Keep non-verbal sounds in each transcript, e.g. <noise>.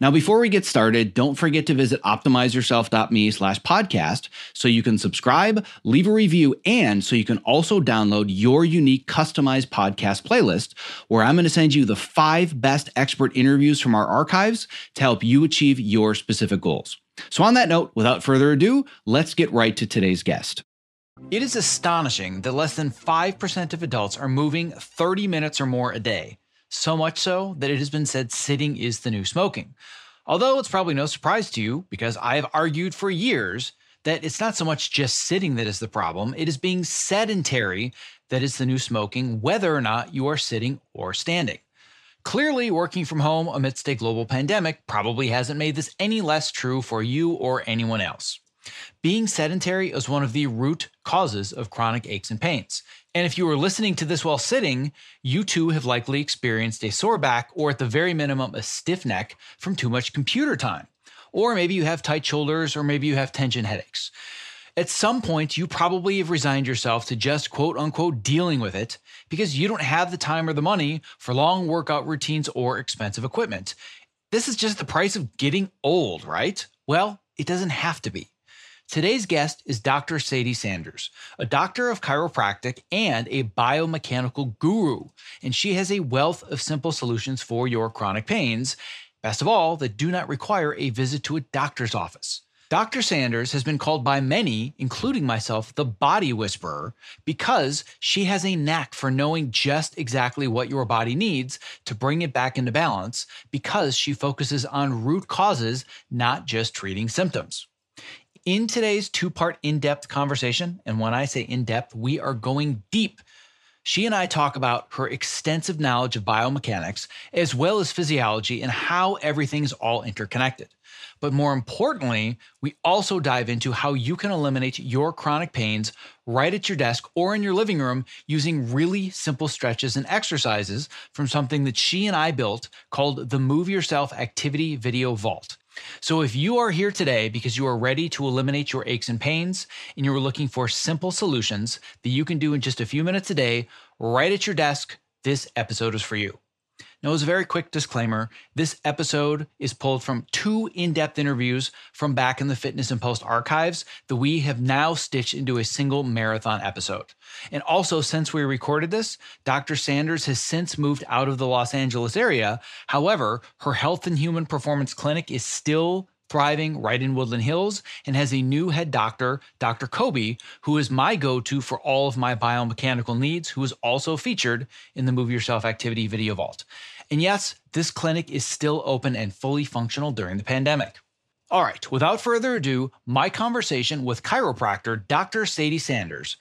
Now, before we get started, don't forget to visit optimizeyourself.me slash podcast so you can subscribe, leave a review, and so you can also download your unique customized podcast playlist where I'm going to send you the five best expert interviews from our archives to help you achieve your specific goals. So, on that note, without further ado, let's get right to today's guest. It is astonishing that less than 5% of adults are moving 30 minutes or more a day so much so that it has been said sitting is the new smoking. Although it's probably no surprise to you, because I have argued for years that it's not so much just sitting that is the problem, it is being sedentary that is the new smoking, whether or not you are sitting or standing. Clearly, working from home amidst a global pandemic probably hasn't made this any less true for you or anyone else. Being sedentary is one of the root causes of chronic aches and pains. And if you were listening to this while sitting, you too have likely experienced a sore back or at the very minimum a stiff neck from too much computer time. Or maybe you have tight shoulders or maybe you have tension headaches. At some point, you probably have resigned yourself to just quote unquote dealing with it because you don't have the time or the money for long workout routines or expensive equipment. This is just the price of getting old, right? Well, it doesn't have to be. Today's guest is Dr. Sadie Sanders, a doctor of chiropractic and a biomechanical guru, and she has a wealth of simple solutions for your chronic pains, best of all, that do not require a visit to a doctor's office. Dr. Sanders has been called by many, including myself, the body whisperer because she has a knack for knowing just exactly what your body needs to bring it back into balance because she focuses on root causes, not just treating symptoms. In today's two part in depth conversation, and when I say in depth, we are going deep. She and I talk about her extensive knowledge of biomechanics as well as physiology and how everything's all interconnected. But more importantly, we also dive into how you can eliminate your chronic pains right at your desk or in your living room using really simple stretches and exercises from something that she and I built called the Move Yourself Activity Video Vault. So, if you are here today because you are ready to eliminate your aches and pains and you are looking for simple solutions that you can do in just a few minutes a day, right at your desk, this episode is for you. Now, as a very quick disclaimer, this episode is pulled from two in depth interviews from back in the Fitness in Post archives that we have now stitched into a single marathon episode. And also, since we recorded this, Dr. Sanders has since moved out of the Los Angeles area. However, her Health and Human Performance Clinic is still thriving right in Woodland Hills and has a new head doctor, Dr. Kobe, who is my go to for all of my biomechanical needs, who is also featured in the Move Yourself Activity Video Vault. And yes, this clinic is still open and fully functional during the pandemic. All right, without further ado, my conversation with chiropractor Dr. Sadie Sanders.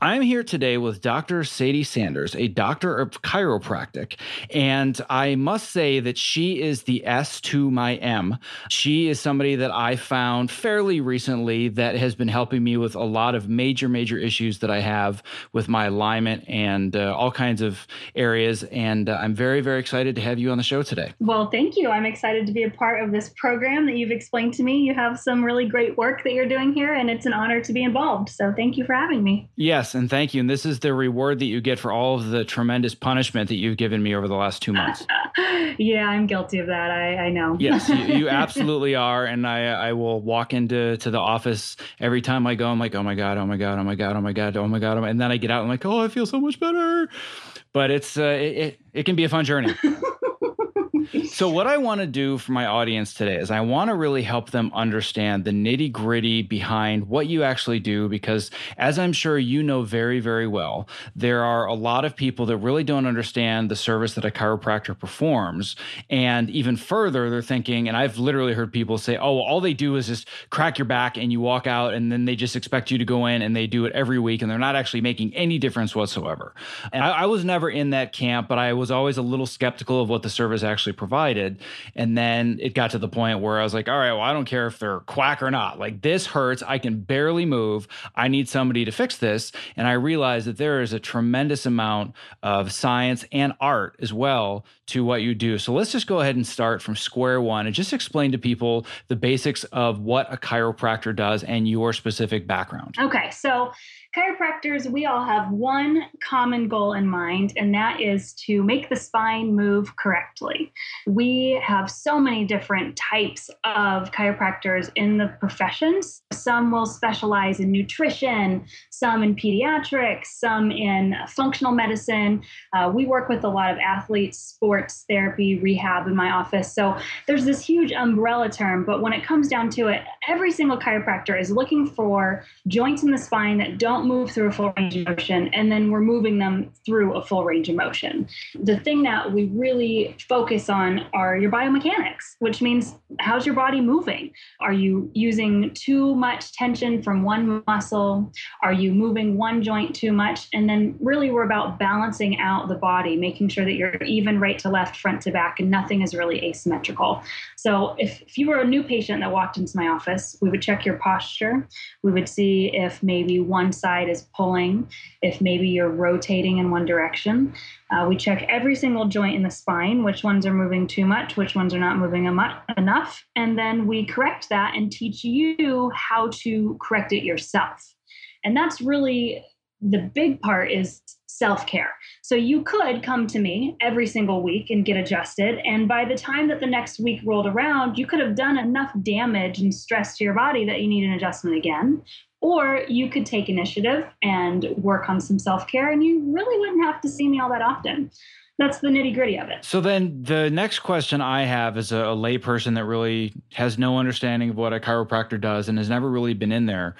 I'm here today with Dr. Sadie Sanders, a doctor of chiropractic. And I must say that she is the S to my M. She is somebody that I found fairly recently that has been helping me with a lot of major, major issues that I have with my alignment and uh, all kinds of areas. And uh, I'm very, very excited to have you on the show today. Well, thank you. I'm excited to be a part of this program that you've explained to me. You have some really great work that you're doing here, and it's an honor to be involved. So thank you for having me. Yes, and thank you. And this is the reward that you get for all of the tremendous punishment that you've given me over the last two months. <laughs> yeah, I'm guilty of that. I, I know. yes, you, you, <laughs> absolutely are. And I, I will walk into to the office every time I go. I'm like, oh my god, oh my god, oh my god, oh my god, oh my god, and then I get out. I'm like, oh, I feel so much better. But it's uh, it, it, it can be a fun journey. <laughs> so, what I want to do for my audience today is I want to really help them understand the nitty gritty behind what you actually do, because as I'm sure you know very, very well, there are a lot of people that really don't understand the service that a chiropractor performs. And even further, they're thinking, and I've literally heard people say, oh, well, all they do is just crack your back and you walk out, and then they just expect you to go in and they do it every week, and they're not actually making any difference whatsoever. And I, I was never in that camp, but I was always a little skeptical of what the service actually provided. And then it got to the point where I was like, all right, well, I don't care if they're quack or not. Like, this hurts. I can barely move. I need somebody to fix this. And I realized that there is a tremendous amount of science and art as well to what you do. So let's just go ahead and start from square one and just explain to people the basics of what a chiropractor does and your specific background. Okay. So, chiropractors, we all have one common goal in mind, and that is to make the spine move correctly. We have so many different types of chiropractors in the professions. Some will specialize in nutrition, some in pediatrics, some in functional medicine. Uh, we work with a lot of athletes, sports therapy, rehab in my office. So there's this huge umbrella term, but when it comes down to it, every single chiropractor is looking for joints in the spine that don't move through a full range of motion, and then we're moving them through a full range of motion. The thing that we really focus on are your biomechanics, which means how's your body moving? Are you using too much tension from one muscle? Are you moving one joint too much? And then really, we're about balancing out the body, making sure that you're even right to left, front to back, and nothing is really asymmetrical. So if, if you were a new patient that walked into my office, we would check your posture. We would see if maybe one side is pulling, if maybe you're rotating in one direction. Uh, we check every single joint in the spine, which ones are moving too much, which ones are not moving enough. And then we correct that and teach you how to correct it yourself. And that's really the big part is self care. So you could come to me every single week and get adjusted. And by the time that the next week rolled around, you could have done enough damage and stress to your body that you need an adjustment again. Or you could take initiative and work on some self care, and you really wouldn't have to see me all that often. That's the nitty gritty of it. So then, the next question I have is a, a layperson that really has no understanding of what a chiropractor does and has never really been in there.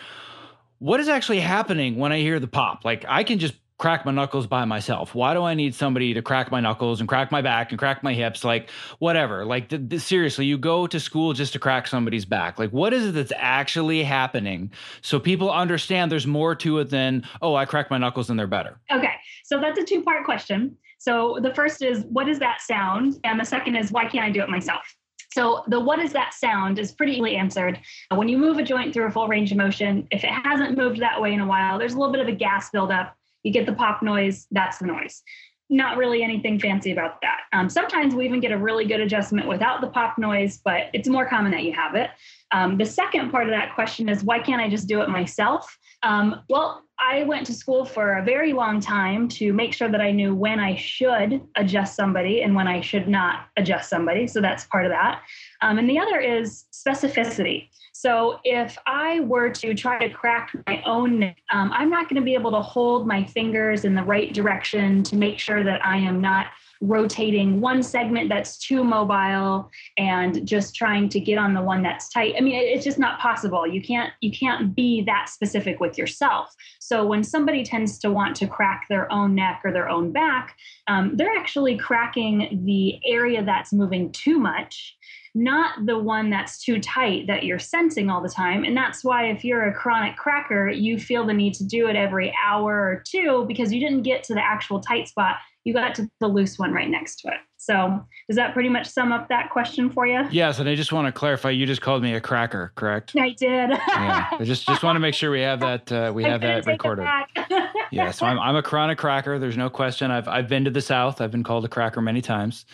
What is actually happening when I hear the pop? Like, I can just crack my knuckles by myself? Why do I need somebody to crack my knuckles and crack my back and crack my hips? Like, whatever. Like, seriously, you go to school just to crack somebody's back. Like, what is it that's actually happening so people understand there's more to it than, oh, I crack my knuckles and they're better? Okay. So that's a two part question. So the first is, what is that sound? And the second is, why can't I do it myself? So the what is that sound is pretty easily answered. When you move a joint through a full range of motion, if it hasn't moved that way in a while, there's a little bit of a gas buildup you get the pop noise, that's the noise. Not really anything fancy about that. Um, sometimes we even get a really good adjustment without the pop noise, but it's more common that you have it. Um, the second part of that question is why can't I just do it myself? Um, well, I went to school for a very long time to make sure that I knew when I should adjust somebody and when I should not adjust somebody. So that's part of that. Um, and the other is specificity. So if I were to try to crack my own, um, I'm not going to be able to hold my fingers in the right direction to make sure that I am not rotating one segment that's too mobile and just trying to get on the one that's tight. I mean it's just not possible. You can't you can't be that specific with yourself. So when somebody tends to want to crack their own neck or their own back um, they're actually cracking the area that's moving too much not the one that's too tight that you're sensing all the time. And that's why if you're a chronic cracker, you feel the need to do it every hour or two because you didn't get to the actual tight spot. You got to the loose one right next to it. So does that pretty much sum up that question for you? Yes, and I just want to clarify. You just called me a cracker, correct? I did. yeah, I just just want to make sure we have that uh, we have that recorded. <laughs> yeah, so I'm I'm a chronic cracker. There's no question. I've I've been to the South. I've been called a cracker many times.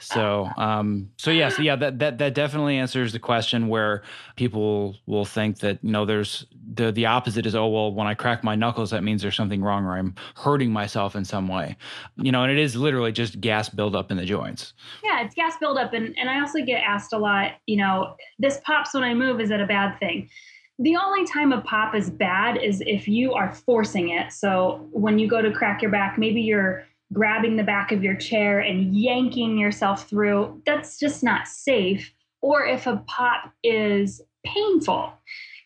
So um so yes, yeah, that that that definitely answers the question where people will think that you know there's the the opposite is oh well when I crack my knuckles that means there's something wrong or I'm hurting myself in some way. You know, and it is literally just gas buildup in the joints. Yeah, it's gas buildup. And, and I also get asked a lot, you know, this pops when I move, is it a bad thing? The only time a pop is bad is if you are forcing it. So when you go to crack your back, maybe you're grabbing the back of your chair and yanking yourself through. That's just not safe. Or if a pop is painful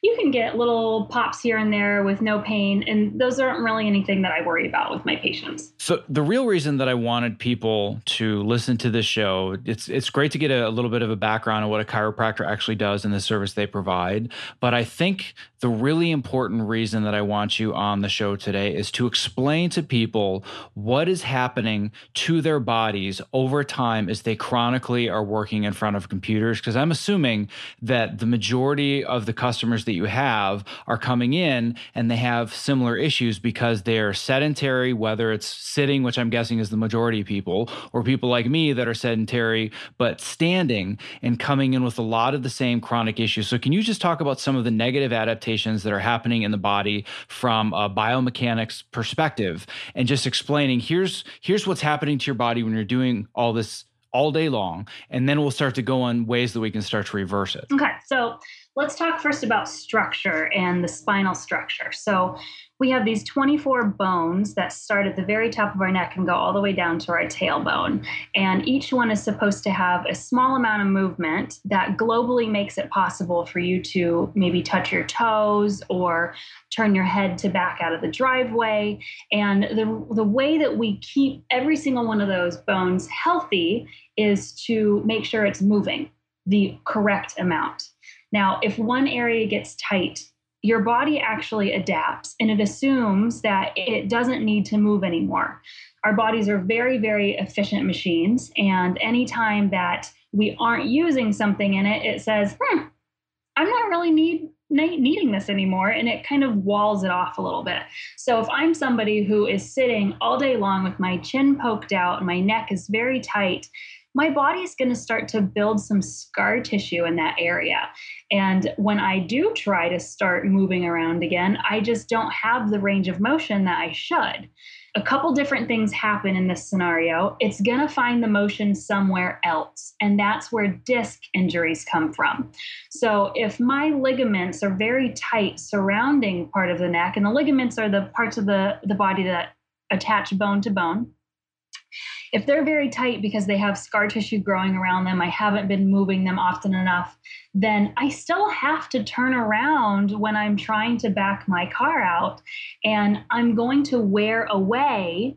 you can get little pops here and there with no pain. And those aren't really anything that I worry about with my patients. So the real reason that I wanted people to listen to this show, it's it's great to get a, a little bit of a background on what a chiropractor actually does and the service they provide. But I think the really important reason that I want you on the show today is to explain to people what is happening to their bodies over time as they chronically are working in front of computers. Because I'm assuming that the majority of the customers that you have are coming in and they have similar issues because they're sedentary, whether it's sitting, which I'm guessing is the majority of people, or people like me that are sedentary but standing and coming in with a lot of the same chronic issues. So, can you just talk about some of the negative adaptations that are happening in the body from a biomechanics perspective and just explaining here's here's what's happening to your body when you're doing all this all day long and then we'll start to go on ways that we can start to reverse it. Okay so let's talk first about structure and the spinal structure. So, we have these 24 bones that start at the very top of our neck and go all the way down to our tailbone. And each one is supposed to have a small amount of movement that globally makes it possible for you to maybe touch your toes or turn your head to back out of the driveway. And the, the way that we keep every single one of those bones healthy is to make sure it's moving the correct amount. Now, if one area gets tight, your body actually adapts and it assumes that it doesn't need to move anymore. Our bodies are very, very efficient machines. And anytime that we aren't using something in it, it says, hmm, I'm not really need, needing this anymore. And it kind of walls it off a little bit. So if I'm somebody who is sitting all day long with my chin poked out and my neck is very tight, my body is going to start to build some scar tissue in that area. And when I do try to start moving around again, I just don't have the range of motion that I should. A couple different things happen in this scenario. It's going to find the motion somewhere else, and that's where disc injuries come from. So, if my ligaments are very tight surrounding part of the neck, and the ligaments are the parts of the, the body that attach bone to bone, if they're very tight because they have scar tissue growing around them, I haven't been moving them often enough, then I still have to turn around when I'm trying to back my car out. And I'm going to wear away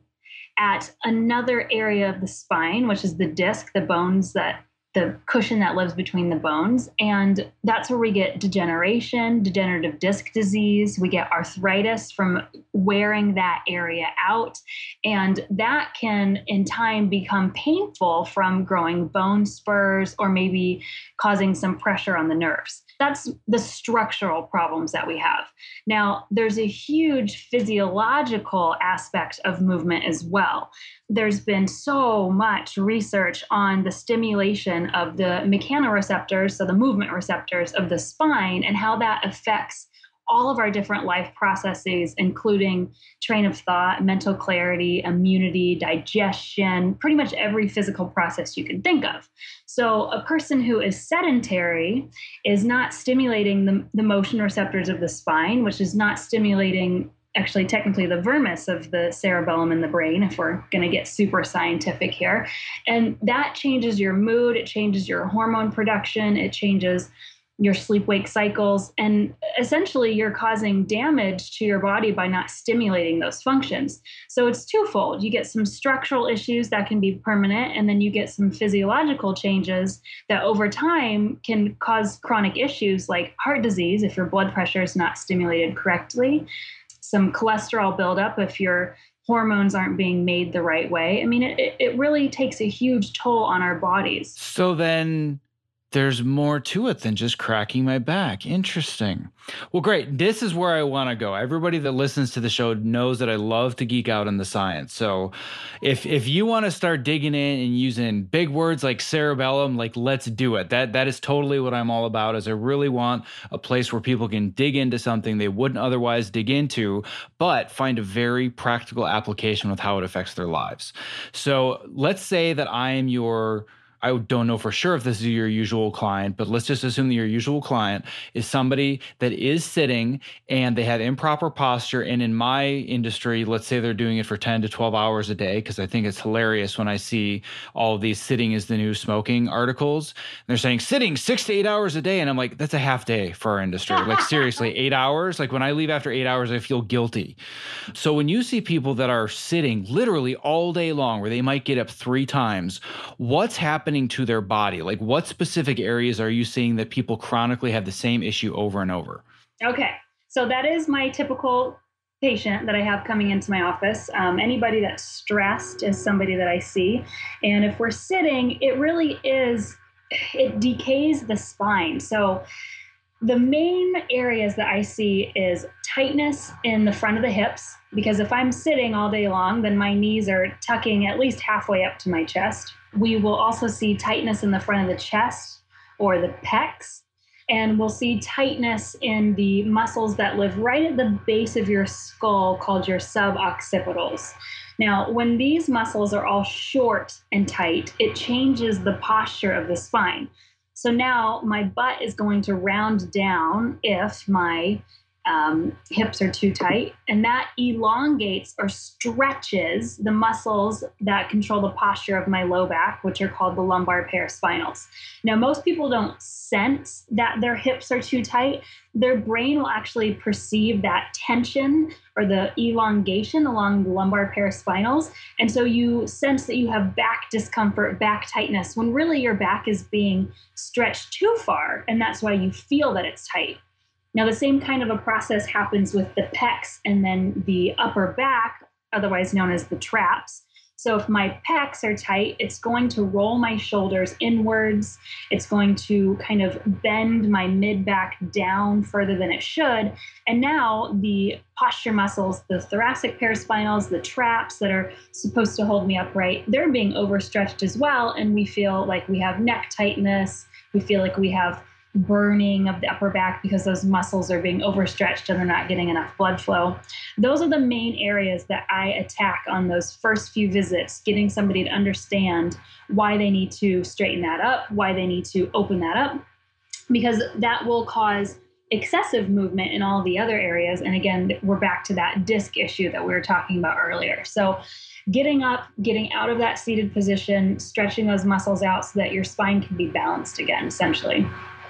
at another area of the spine, which is the disc, the bones that the cushion that lives between the bones. And that's where we get degeneration, degenerative disc disease. We get arthritis from wearing that area out. And that can, in time, become painful from growing bone spurs or maybe causing some pressure on the nerves. That's the structural problems that we have. Now, there's a huge physiological aspect of movement as well. There's been so much research on the stimulation of the mechanoreceptors, so the movement receptors of the spine, and how that affects all of our different life processes, including train of thought, mental clarity, immunity, digestion, pretty much every physical process you can think of. So, a person who is sedentary is not stimulating the, the motion receptors of the spine, which is not stimulating actually technically the vermis of the cerebellum in the brain if we're going to get super scientific here and that changes your mood it changes your hormone production it changes your sleep wake cycles. And essentially, you're causing damage to your body by not stimulating those functions. So it's twofold. You get some structural issues that can be permanent, and then you get some physiological changes that over time can cause chronic issues like heart disease if your blood pressure is not stimulated correctly, some cholesterol buildup if your hormones aren't being made the right way. I mean, it, it really takes a huge toll on our bodies. So then there's more to it than just cracking my back. Interesting. Well, great. This is where I want to go. Everybody that listens to the show knows that I love to geek out on the science. So, if if you want to start digging in and using big words like cerebellum, like let's do it. That that is totally what I'm all about. Is I really want a place where people can dig into something they wouldn't otherwise dig into, but find a very practical application with how it affects their lives. So, let's say that I am your I don't know for sure if this is your usual client, but let's just assume that your usual client is somebody that is sitting and they have improper posture. And in my industry, let's say they're doing it for 10 to 12 hours a day, because I think it's hilarious when I see all these sitting is the new smoking articles. they're saying sitting six to eight hours a day. And I'm like, that's a half day for our industry. Like, seriously, eight hours? Like, when I leave after eight hours, I feel guilty. So when you see people that are sitting literally all day long, where they might get up three times, what's happening? Happening to their body? Like, what specific areas are you seeing that people chronically have the same issue over and over? Okay. So, that is my typical patient that I have coming into my office. Um, anybody that's stressed is somebody that I see. And if we're sitting, it really is, it decays the spine. So, the main areas that I see is tightness in the front of the hips, because if I'm sitting all day long, then my knees are tucking at least halfway up to my chest. We will also see tightness in the front of the chest or the pecs. And we'll see tightness in the muscles that live right at the base of your skull called your suboccipitals. Now, when these muscles are all short and tight, it changes the posture of the spine. So now my butt is going to round down if my um, hips are too tight, and that elongates or stretches the muscles that control the posture of my low back, which are called the lumbar paraspinals. Now, most people don't sense that their hips are too tight. Their brain will actually perceive that tension or the elongation along the lumbar paraspinals. And so you sense that you have back discomfort, back tightness, when really your back is being stretched too far. And that's why you feel that it's tight. Now, the same kind of a process happens with the pecs and then the upper back, otherwise known as the traps. So if my pecs are tight, it's going to roll my shoulders inwards. It's going to kind of bend my mid back down further than it should. And now the posture muscles, the thoracic paraspinals, the traps that are supposed to hold me upright, they're being overstretched as well. And we feel like we have neck tightness. We feel like we have burning of the upper back because those muscles are being overstretched and they're not getting enough blood flow. Those are the main areas that I attack on those first few visits, getting somebody to understand why they need to straighten that up, why they need to open that up, because that will cause excessive movement in all the other areas. And again, we're back to that disc issue that we were talking about earlier. So, getting up, getting out of that seated position, stretching those muscles out so that your spine can be balanced again, essentially.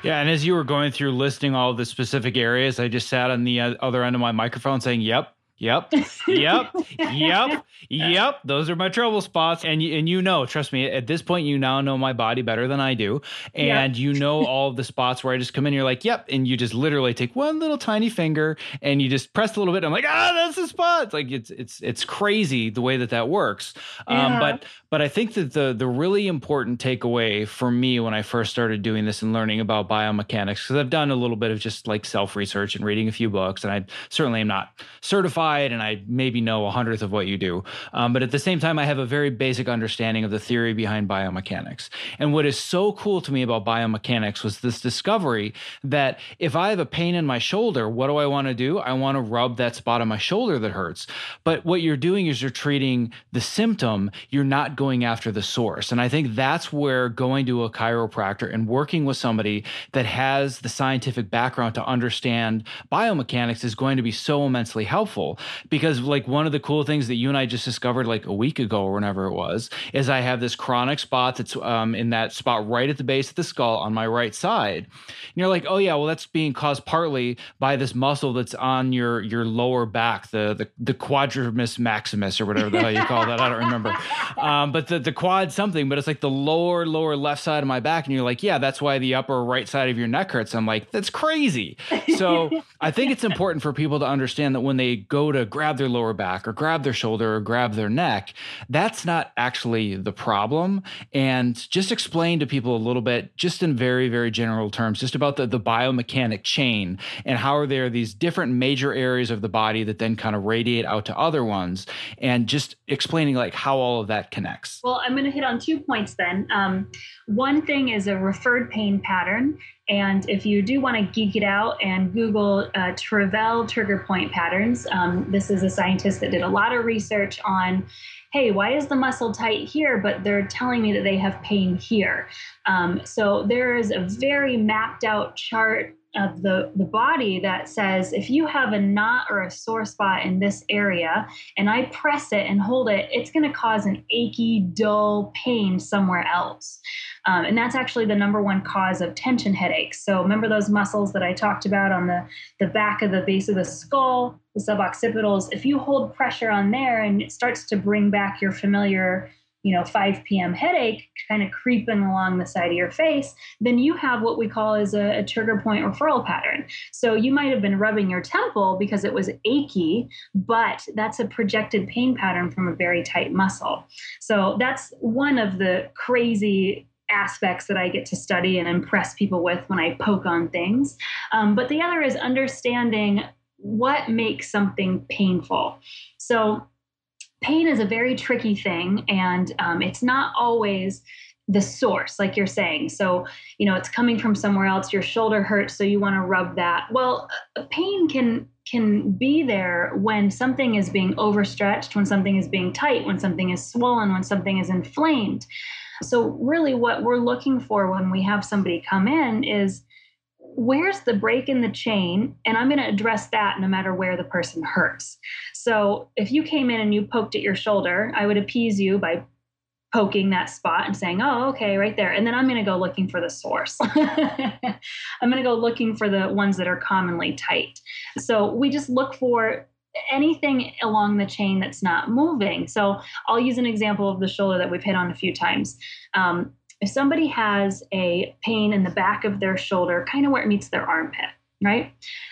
Yeah, and as you were going through listing all the specific areas, I just sat on the uh, other end of my microphone saying, "Yep, Yep. Yep. yep. Yep. Those are my trouble spots. And you, and you know, trust me, at this point, you now know my body better than I do. And yep. you know all of the spots where I just come in, you're like, yep. And you just literally take one little tiny finger and you just press a little bit. I'm like, ah, that's the spot. It's like, it's, it's, it's crazy the way that that works. Um, yeah. But, but I think that the, the really important takeaway for me when I first started doing this and learning about biomechanics, because I've done a little bit of just like self research and reading a few books, and I certainly am not certified and I maybe know a hundredth of what you do. Um, but at the same time, I have a very basic understanding of the theory behind biomechanics. And what is so cool to me about biomechanics was this discovery that if I have a pain in my shoulder, what do I want to do? I want to rub that spot on my shoulder that hurts. But what you're doing is you're treating the symptom, you're not going after the source. And I think that's where going to a chiropractor and working with somebody that has the scientific background to understand biomechanics is going to be so immensely helpful because like one of the cool things that you and I just discovered like a week ago or whenever it was is I have this chronic spot that's um, in that spot right at the base of the skull on my right side. And you're like, oh yeah, well that's being caused partly by this muscle that's on your your lower back, the the, the maximus or whatever the hell you call that. I don't remember. <laughs> Um, but the the quad something, but it's like the lower lower left side of my back, and you're like, yeah, that's why the upper right side of your neck hurts. I'm like, that's crazy. So <laughs> I think it's important for people to understand that when they go to grab their lower back or grab their shoulder or grab their neck, that's not actually the problem. And just explain to people a little bit, just in very, very general terms, just about the, the biomechanic chain and how are there these different major areas of the body that then kind of radiate out to other ones and just explaining like how all of that connects. Well, I'm going to hit on two points then. Um, one thing is a referred pain pattern. And if you do want to geek it out and Google uh, Travell trigger point patterns, um, this is a scientist that did a lot of research on hey, why is the muscle tight here, but they're telling me that they have pain here? Um, so there is a very mapped out chart of the, the body that says if you have a knot or a sore spot in this area and I press it and hold it, it's going to cause an achy, dull pain somewhere else. Um, and that's actually the number one cause of tension headaches. So remember those muscles that I talked about on the, the back of the base of the skull, the suboccipitals. If you hold pressure on there and it starts to bring back your familiar you know 5 p.m headache kind of creeping along the side of your face then you have what we call as a, a, trigger point referral pattern so you might have been rubbing your temple because it was achy but that's a projected pain pattern from a very tight muscle so that's one of the crazy aspects that I get to study and impress people with when I poke on things. Um, but the other is understanding what makes something painful. So pain is a very tricky thing, and um, it's not always the source, like you're saying. So, you know, it's coming from somewhere else. Your shoulder hurts, so you want to rub that. Well, pain can can be there when something is being overstretched, when something is being tight, when something is swollen, when something is inflamed. So, really, what we're looking for when we have somebody come in is where's the break in the chain? And I'm going to address that no matter where the person hurts. So if you came in and you poked at your shoulder, I would appease you by poking that spot and saying, oh, okay, right there. And then I'm going to go looking for the source. <laughs> I'm going to go looking for the ones that are commonly tight. So we just look for anything along the chain that's not moving. So I'll use an example of the shoulder that we've hit on a few times. Um, if somebody has a pain in the back of their shoulder, kind of where it meets their armpit, right?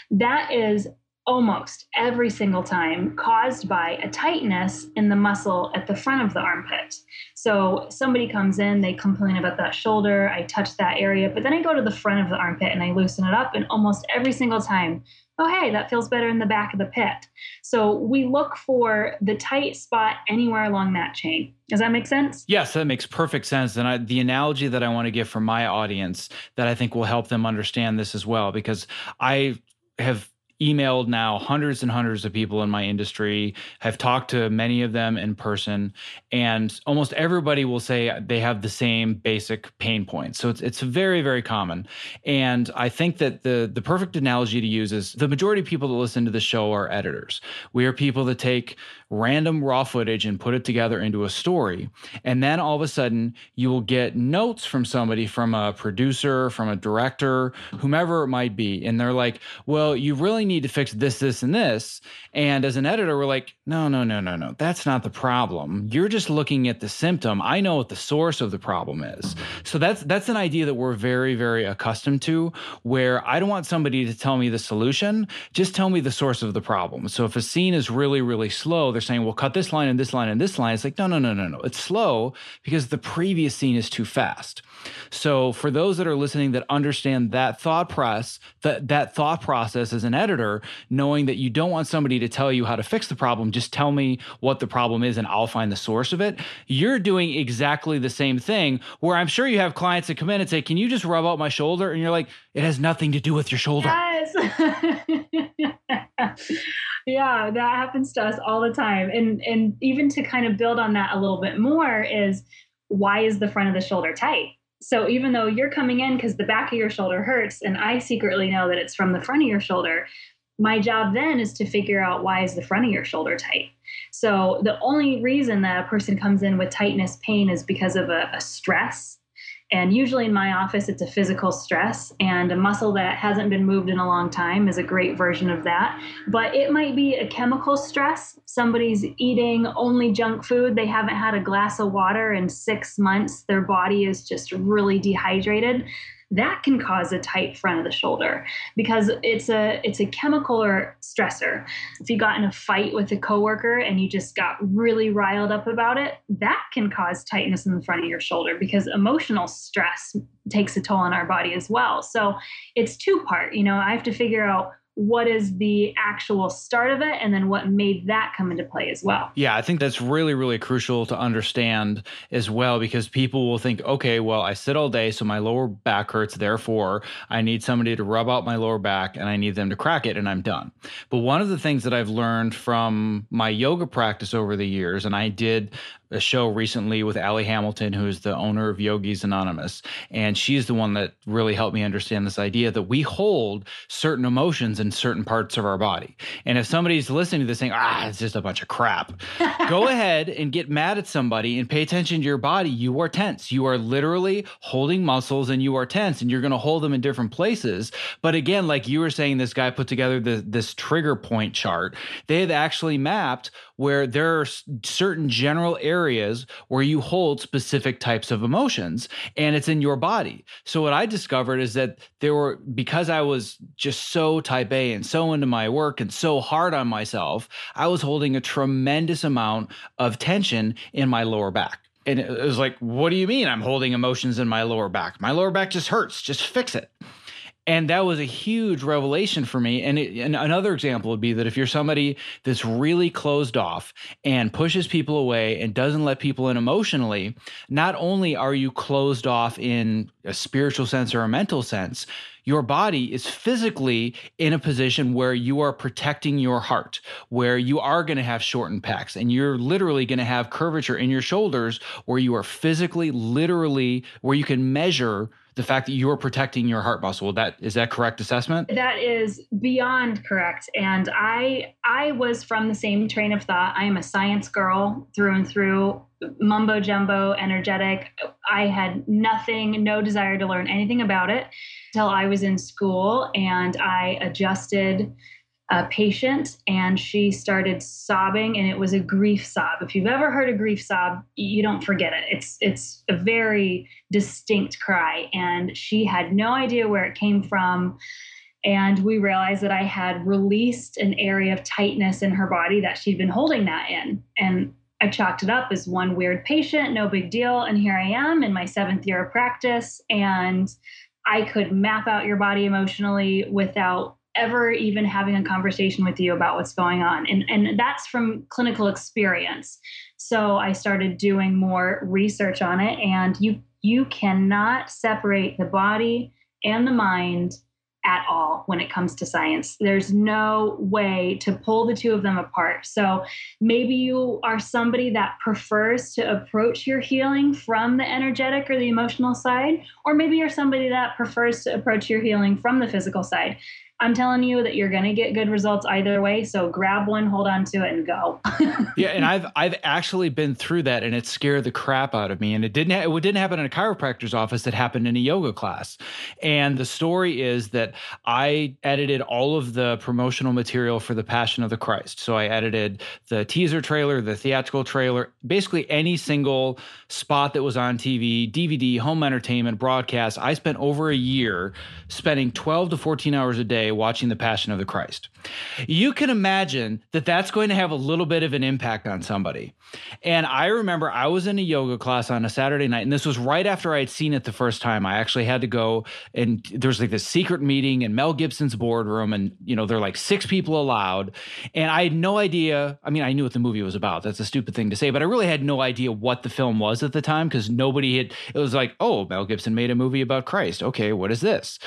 That is almost every single time caused by a tightness in the muscle at the front of the armpit. So somebody comes in, they complain about that shoulder, I touch that area, but then I go to the front of the armpit and I loosen it up, and almost every single time oh, hey, that feels better in the back of the pit. So we look for the tight spot anywhere along that chain. Does that make sense? Yes, that makes perfect sense. And I, the analogy that I want to give for my audience that I think will help them understand this as well, because I have emailed now hundreds and hundreds of people in my industry have talked to many of them in person and almost everybody will say they have the same basic pain points. So it's, it's very very common. And i think that the the perfect analogy to use is the majority of people that listen to the show are editors. We are people that take random raw footage and put it together into a story. And then all of a sudden, you will get notes from somebody, from a producer, from a director, whomever it might be. And they're like, well, you really need to fix this, this, and this. And as an editor, we're like, no, no, no, no, no. That's not the problem. You're just looking at the symptom. I know what the source of the problem is. So that's that's an idea that we're very, very accustomed to, where I don't want somebody to tell me the solution. Just tell me the source of the problem. So if a scene is really, really slow, they're saying, well, cut this line and this line and this line. It's like, no, no, no, no, no. It's slow because the previous scene is too fast. So for those that are listening that understand that thought process, that that thought process as an editor, knowing that you don't want somebody to tell you how to fix the problem, just tell me what the problem is and I'll find the source of it. You're doing exactly the same thing where I'm sure you have clients that come in and say, "Can you just rub out my shoulder?" and you're like, "It has nothing to do with your shoulder." Yes. <laughs> yeah, that happens to us all the time. And and even to kind of build on that a little bit more is why is the front of the shoulder tight? So even though you're coming in because the back of your shoulder hurts, and I secretly know that it's from the front of your shoulder, my job then is to figure out why is the front of your shoulder tight. So the only reason that a person comes in with tightness pain is because of a, a stress and usually in my office, it's a physical stress, and a muscle that hasn't been moved in a long time is a great version of that. But it might be a chemical stress. Somebody's eating only junk food, they haven't had a glass of water in six months, their body is just really dehydrated that can cause a tight front of the shoulder because it's a it's a chemical or stressor. If you got in a fight with a coworker and you just got really riled up about it, that can cause tightness in the front of your shoulder because emotional stress takes a toll on our body as well. So it's two part, you know, I have to figure out what is the actual start of it and then what made that come into play as well. Yeah, I think that's really, really crucial to understand as well because people will think, okay, well, I sit all day, so my lower back hurts. Therefore, I need somebody to rub out my lower back and I need them to crack it and I'm done. But one of the things that I've learned from my yoga practice over the years, and I did a show recently with Ali Hamilton, who is the owner of Yogis Anonymous. And she's the one that really helped me understand this idea that we hold certain emotions in certain parts of our body. And if somebody's listening to this saying, ah, it's just a bunch of crap, <laughs> go ahead and get mad at somebody and pay attention to your body. You are tense. You are literally holding muscles and you are tense and you're going to hold them in different places. But again, like you were saying, this guy put together the, this trigger point chart. They have actually mapped where there are certain general areas where you hold specific types of emotions and it's in your body. So what I discovered is that there were because I was just so type A and so into my work and so hard on myself, I was holding a tremendous amount of tension in my lower back. And it was like, what do you mean I'm holding emotions in my lower back? My lower back just hurts. Just fix it and that was a huge revelation for me. And, it, and, another example would be that if you're somebody that's really closed off and pushes people away and doesn't let people in emotionally not only are you closed off in a spiritual sense or a mental sense your body is physically in a position where you are protecting your heart, where you are going to have shortened pecs and you're literally going to have curvature in your shoulders, where you are physically, literally, where you can measure the fact that you are protecting your heart muscle. That is that correct assessment? That is beyond correct. And I I was from the same train of thought. I am a science girl through and through, mumbo jumbo, energetic. I had nothing, no desire to learn anything about it until I was in school and I adjusted a patient and she started sobbing and it was a grief sob. If you've ever heard a grief sob, you don't forget it. It's it's a very distinct cry and she had no idea where it came from and we realized that I had released an area of tightness in her body that she'd been holding that in and I chalked it up as one weird patient, no big deal. And here I am in my seventh year of practice, and I could map out your body emotionally without ever even having a conversation with you about what's going on. And, and that's from clinical experience. So I started doing more research on it, and you you cannot separate the body and the mind at all when it comes to science. There's no way to pull the two of them apart. So maybe you are somebody that prefers to approach your healing from the energetic or the emotional side, or maybe you're somebody that prefers to approach your healing from the physical side. I'm telling you that you're going to get good results either way. So grab one, hold on to it, and go. <laughs> yeah, and I've I've actually been through that, and it scared the crap out of me. And it didn't ha- it didn't happen in a chiropractor's office. It happened in a yoga class. And the story is that I edited all of the promotional material for the Passion of the Christ. So I edited the teaser trailer, the theatrical trailer, basically any single spot that was on TV, DVD, home entertainment, broadcast. I spent over a year spending 12 to 14 hours a day watching the Passion of the Christ. You can imagine that that's going to have a little bit of an impact on somebody. And I remember I was in a yoga class on a Saturday night, and this was right after I had seen it the first time. I actually had to go, and there's like this secret meeting in Mel Gibson's boardroom, and you know, there are like six people allowed. And I had no idea. I mean, I knew what the movie was about. That's a stupid thing to say, but I really had no idea what the film was at the time because nobody had, it was like, oh, Mel Gibson made a movie about Christ. Okay, what is this?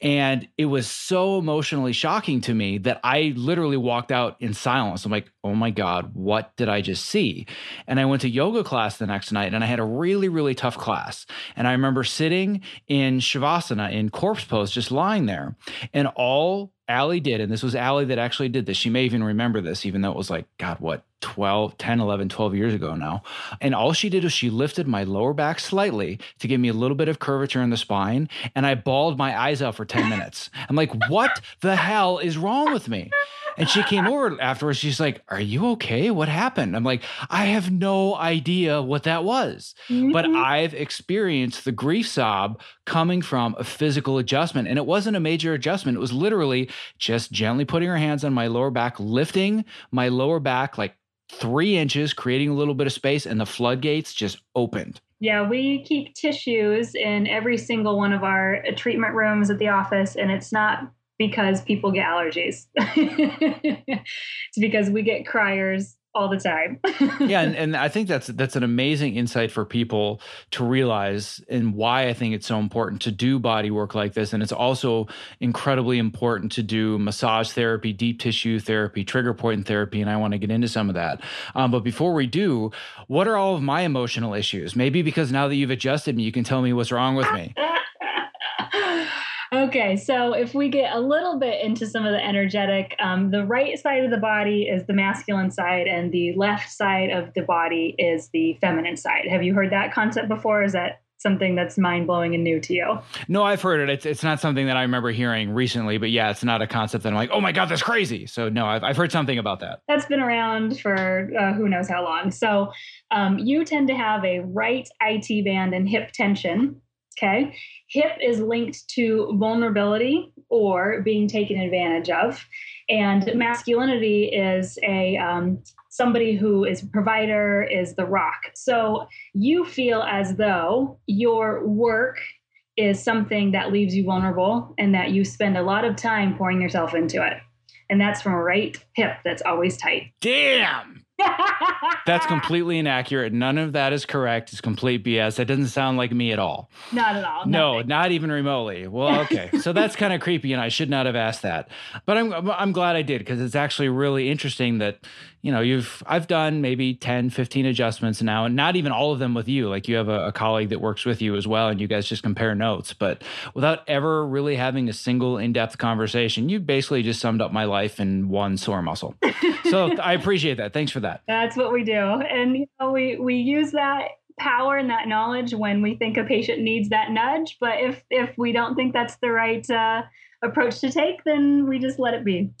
And it was so emotionally shocking to me that I literally walked out in silence. I'm like, oh my God, what did I just see? And I went to yoga class the next night and I had a really, really tough class. And I remember sitting in Shavasana in corpse pose, just lying there. And all Ali did, and this was Ali that actually did this. She may even remember this, even though it was like, God, what, 12, 10, 11, 12 years ago now. And all she did was she lifted my lower back slightly to give me a little bit of curvature in the spine. And I bawled my eyes out for 10 minutes. I'm like, what the hell is wrong with me? And she came over afterwards. She's like, Are you okay? What happened? I'm like, I have no idea what that was. Mm-hmm. But I've experienced the grief sob coming from a physical adjustment. And it wasn't a major adjustment. It was literally just gently putting her hands on my lower back, lifting my lower back like three inches, creating a little bit of space, and the floodgates just opened. Yeah, we keep tissues in every single one of our uh, treatment rooms at the office, and it's not because people get allergies. it's <laughs> because we get criers all the time. <laughs> yeah, and, and I think that's that's an amazing insight for people to realize and why I think it's so important to do body work like this. And it's also incredibly important to do massage therapy, deep tissue therapy, trigger point therapy. And I want to get into some of that. Um, but before we do, what are all of my emotional issues? Maybe because now that you've adjusted me, you can tell me what's wrong with me. <laughs> Okay, so if we get a little bit into some of the energetic, um, the right side of the body is the masculine side, and the left side of the body is the feminine side. Have you heard that concept before? Is that something that's mind blowing and new to you? No, I've heard it. It's it's not something that I remember hearing recently, but yeah, it's not a concept that I'm like, oh my god, that's crazy. So no, I've I've heard something about that. That's been around for uh, who knows how long. So um, you tend to have a right IT band and hip tension. Okay, HIP is linked to vulnerability or being taken advantage of. And masculinity is a um, somebody who is provider, is the rock. So you feel as though your work is something that leaves you vulnerable and that you spend a lot of time pouring yourself into it. And that's from a right hip that's always tight. Damn. That's <laughs> completely inaccurate. None of that is correct. It's complete BS. That doesn't sound like me at all. Not at all. No, nothing. not even remotely. Well, okay. so that's kind of creepy, and I should not have asked that. But I'm I'm glad I did because it's actually really interesting that you know you've i've done maybe 10 15 adjustments now and not even all of them with you like you have a, a, colleague that works with you as well and you guys just compare notes but without ever really having a single in-depth conversation you basically just summed up my life in one sore muscle <laughs> so i appreciate that. Thanks for that. That's what we do. And you know we we use that power and that knowledge when we think a patient needs that nudge. But if if we don't think that's the right uh, approach to take then we just let it be <laughs>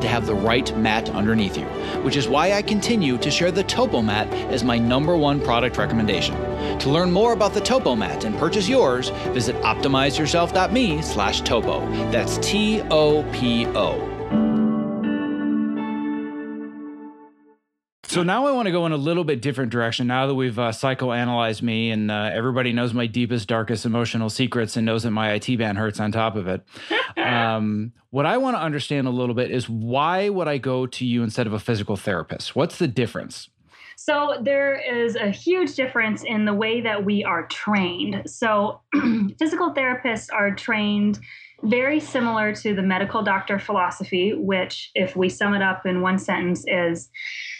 to have the right mat underneath you, which is why I continue to share the Topo mat as my number one product recommendation. To learn more about the Topo mat and purchase yours, visit optimizeyourself.me slash topo. That's T O P O. So now I want to go in a little bit different direction. Now that we've uh, psychoanalyzed me and uh, everybody knows my deepest, darkest emotional secrets and knows that my IT band hurts on top of it. <laughs> um, what I want to understand a little bit is why would I go to you instead of a physical therapist? What's the difference? So there is a huge difference in the way that we are trained. So <clears throat> physical therapists are trained very similar to the medical doctor philosophy, which, if we sum it up in one sentence, is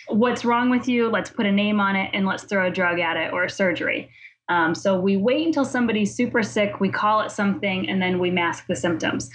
what's wrong with you? Let's put a name on it and let's throw a drug at it or a surgery. Um, so we wait until somebody's super sick, we call it something, and then we mask the symptoms.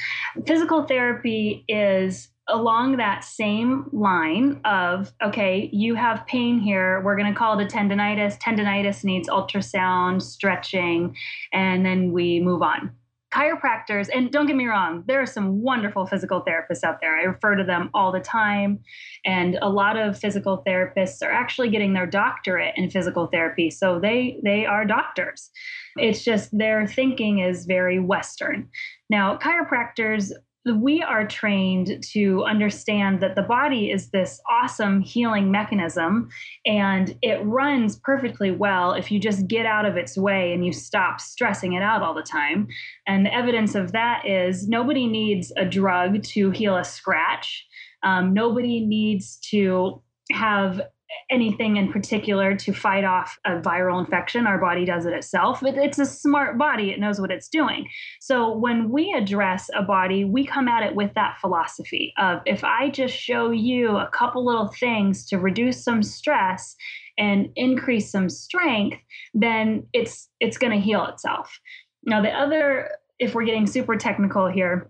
Physical therapy is along that same line of okay, you have pain here. We're going to call it a tendonitis. Tendonitis needs ultrasound, stretching, and then we move on chiropractors, and don't get me wrong, there are some wonderful physical therapists out there. I refer to them all the time. And a lot of physical therapists are actually getting their doctorate in physical therapy. So they they are doctors. It's just their thinking is very Western. Now, chiropractors we are trained to understand that the body is this awesome healing mechanism and it runs perfectly well if you just get out of its way and you stop stressing it out all the time. And the evidence of that is nobody needs a drug to heal a scratch. Um, nobody needs to have anything in particular to fight off a viral infection. Our body does it itself. It, it's a smart body, it knows what it's doing. So when we address a body, we come at it with that philosophy of if I just show you a couple little things to reduce some stress and increase some strength, then it's it's going to heal itself. Now the other if we're getting super technical here,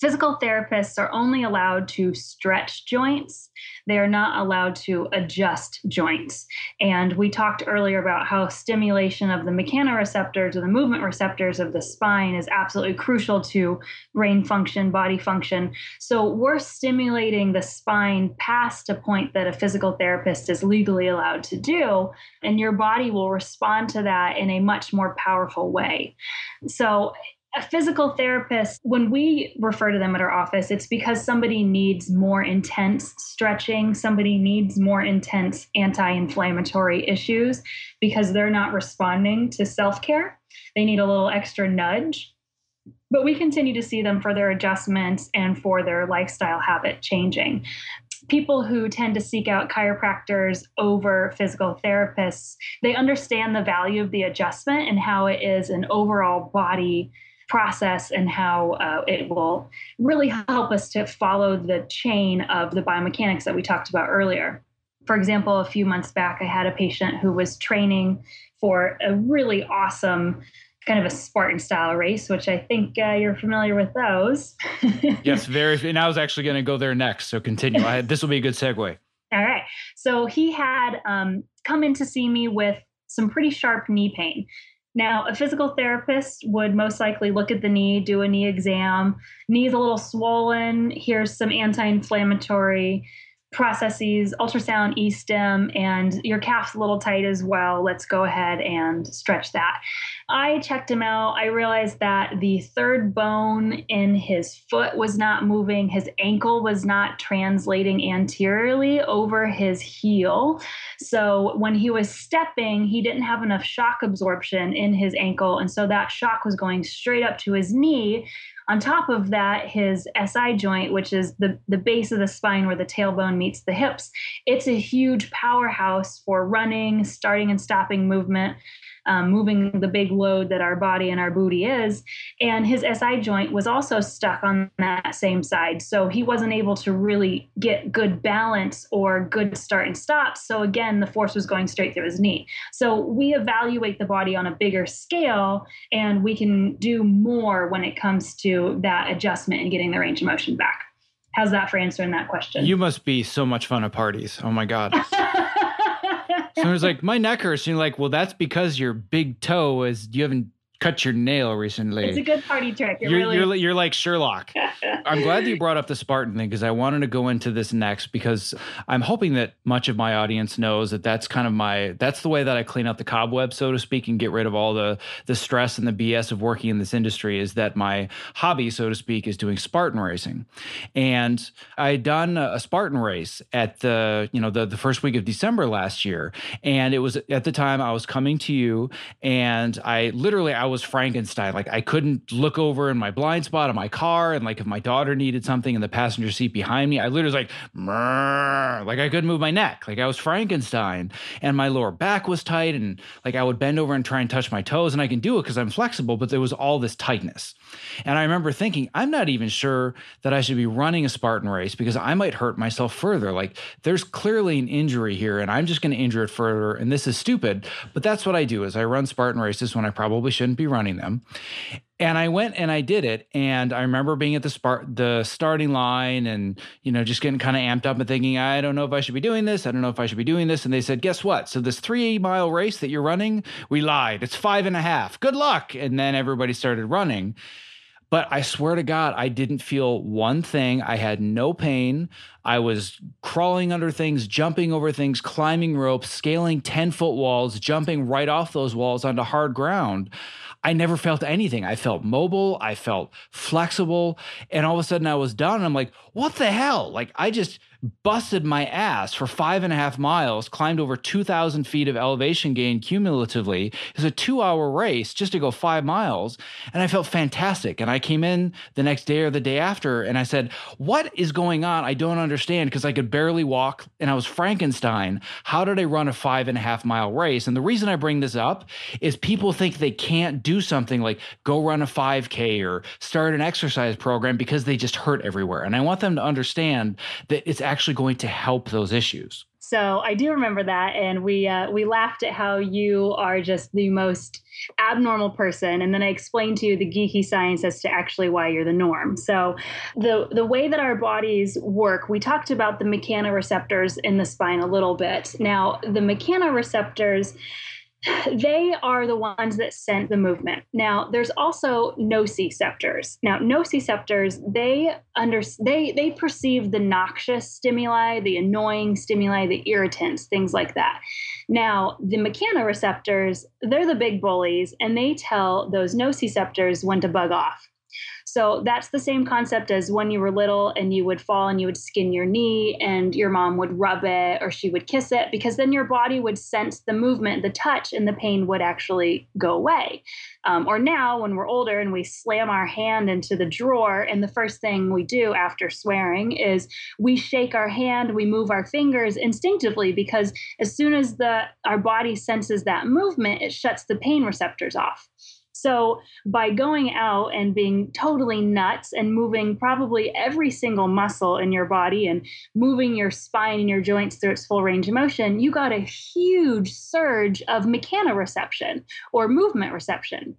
Physical therapists are only allowed to stretch joints. They are not allowed to adjust joints. And we talked earlier about how stimulation of the mechanoreceptors or the movement receptors of the spine is absolutely crucial to brain function, body function. So we're stimulating the spine past a point that a physical therapist is legally allowed to do. And your body will respond to that in a much more powerful way. So a physical therapist, when we refer to them at our office, it's because somebody needs more intense stretching, somebody needs more intense anti inflammatory issues because they're not responding to self care. They need a little extra nudge. But we continue to see them for their adjustments and for their lifestyle habit changing people who tend to seek out chiropractors over physical therapists, they understand the value of the adjustment and how it is an overall body process and how uh, it will really help us to follow the chain of the biomechanics that we talked about earlier. For example, a few months back, I had a patient who was training for a really awesome kind of a Spartan style race, which I think uh, you're familiar with those. <laughs> yes, very. And I was actually going to go there next. So continue. Had, this will be a good segue. All right. So he had um, come in to see me with some pretty sharp knee pain. Now, a physical therapist would most likely look at the knee, do a knee exam. Knee's a little swollen. Here's some anti inflammatory processes, ultrasound, e-stim, and your calf's a little tight as well. Let's go ahead and stretch that. I checked him out. I realized that the third bone in his foot was not moving. His ankle was not translating anteriorly over his heel. So when he was stepping, he didn't have enough shock absorption in his ankle. And so that shock was going straight up to his knee, on top of that, his SI joint, which is the, the base of the spine where the tailbone meets the hips, it's a huge powerhouse for running, starting and stopping movement um, moving the big load that our body and our booty is. And his SI joint was also stuck on that same side. So he wasn't able to really get good balance or good start and stop. So again, the force was going straight through his knee. So we evaluate the body on a bigger scale and we can do more when it comes to that adjustment and getting the range of motion back. How's that for answering that question? You must be so much fun at parties. Oh my God. <laughs> Someone's <laughs> like, my neck hurts. And you're like, well, that's because your big toe is you haven't cut your nail recently. It's a good party trick. It you're, really you're, you're like Sherlock. <laughs> I'm glad that you brought up the Spartan thing because I wanted to go into this next because I'm hoping that much of my audience knows that that's kind of my that's the way that I clean out the cobweb, so to speak, and get rid of all the the stress and the BS of working in this industry. Is that my hobby, so to speak, is doing Spartan racing, and I had done a Spartan race at the you know the the first week of December last year, and it was at the time I was coming to you, and I literally I was Frankenstein. Like I couldn't look over in my blind spot of my car, and like if my daughter needed something in the passenger seat behind me, I literally was like, like I couldn't move my neck. Like I was Frankenstein, and my lower back was tight, and like I would bend over and try and touch my toes, and I can do it because I'm flexible, but there was all this tightness. And I remember thinking, I'm not even sure that I should be running a Spartan race because I might hurt myself further. Like there's clearly an injury here, and I'm just going to injure it further, and this is stupid. But that's what I do is I run Spartan races when I probably shouldn't be running them. And I went and I did it. And I remember being at the start, the starting line and, you know, just getting kind of amped up and thinking, I don't know if I should be doing this. I don't know if I should be doing this. And they said, guess what? So this three mile race that you're running, we lied. It's five and a half. Good luck. And then everybody started running. But I swear to God, I didn't feel one thing. I had no pain. I was crawling under things, jumping over things, climbing ropes, scaling 10 foot walls, jumping right off those walls onto hard ground. I never felt anything. I felt mobile. I felt flexible. And all of a sudden I was done. I'm like, what the hell? Like, I just busted my ass for five and a half miles, climbed over 2,000 feet of elevation gain cumulatively. It was a two hour race just to go five miles. And I felt fantastic. And I came in the next day or the day after and I said, What is going on? I don't understand because I could barely walk and I was Frankenstein. How did I run a five and a half mile race? And the reason I bring this up is people think they can't do something like go run a 5K or start an exercise program because they just hurt everywhere. And I want them to understand that it's actually going to help those issues. So I do remember that, and we uh, we laughed at how you are just the most abnormal person, and then I explained to you the geeky science as to actually why you're the norm. So the the way that our bodies work, we talked about the mechanoreceptors in the spine a little bit. Now the mechanoreceptors they are the ones that send the movement. Now, there's also nociceptors. Now, nociceptors, they under they they perceive the noxious stimuli, the annoying stimuli, the irritants, things like that. Now, the mechanoreceptors, they're the big bullies, and they tell those nociceptors when to bug off. So that's the same concept as when you were little and you would fall and you would skin your knee and your mom would rub it or she would kiss it because then your body would sense the movement, the touch, and the pain would actually go away. Um, or now, when we're older and we slam our hand into the drawer, and the first thing we do after swearing is we shake our hand, we move our fingers instinctively because as soon as the our body senses that movement, it shuts the pain receptors off. So, by going out and being totally nuts and moving probably every single muscle in your body and moving your spine and your joints through its full range of motion, you got a huge surge of mechanoreception or movement reception.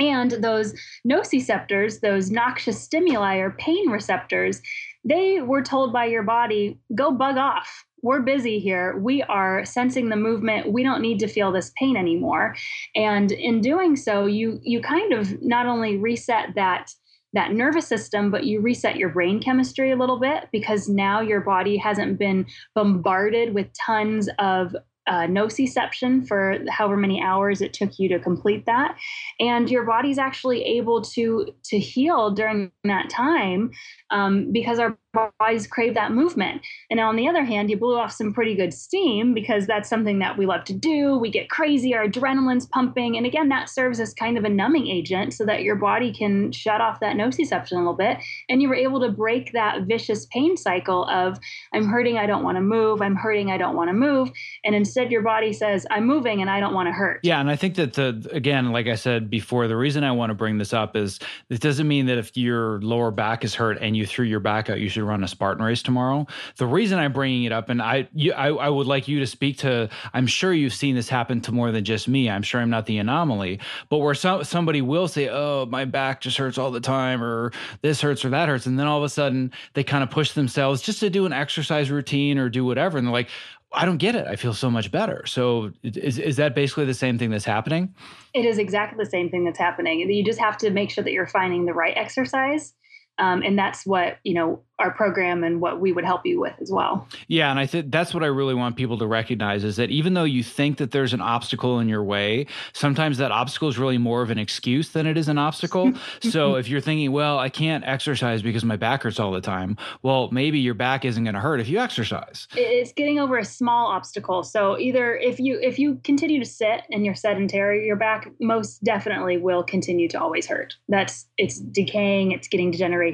And those nociceptors, those noxious stimuli or pain receptors, they were told by your body, go bug off we're busy here. We are sensing the movement. We don't need to feel this pain anymore. And in doing so, you you kind of not only reset that that nervous system, but you reset your brain chemistry a little bit because now your body hasn't been bombarded with tons of uh, nociception for however many hours it took you to complete that and your body's actually able to to heal during that time um, because our bodies crave that movement. And on the other hand, you blew off some pretty good steam because that's something that we love to do. We get crazy, our adrenaline's pumping. And again, that serves as kind of a numbing agent so that your body can shut off that nociception a little bit. And you were able to break that vicious pain cycle of, I'm hurting, I don't want to move, I'm hurting, I don't want to move. And instead, your body says, I'm moving and I don't want to hurt. Yeah. And I think that the, again, like I said before, the reason I want to bring this up is it doesn't mean that if your lower back is hurt and you threw your back out, you should run a Spartan race tomorrow. The reason I'm bringing it up, and I, you, I, I would like you to speak to. I'm sure you've seen this happen to more than just me. I'm sure I'm not the anomaly, but where some somebody will say, "Oh, my back just hurts all the time," or "This hurts" or "That hurts," and then all of a sudden they kind of push themselves just to do an exercise routine or do whatever, and they're like, I don't get it. I feel so much better. So is is that basically the same thing that's happening? It is exactly the same thing that's happening. You just have to make sure that you're finding the right exercise um, and that's what you know our program and what we would help you with as well. Yeah, and I think that's what I really want people to recognize is that even though you think that there's an obstacle in your way, sometimes that obstacle is really more of an excuse than it is an obstacle. <laughs> so if you're thinking, well, I can't exercise because my back hurts all the time, well, maybe your back isn't going to hurt if you exercise. It's getting over a small obstacle. So either if you if you continue to sit and you're sedentary, your back most definitely will continue to always hurt. That's it's decaying, it's getting degenerated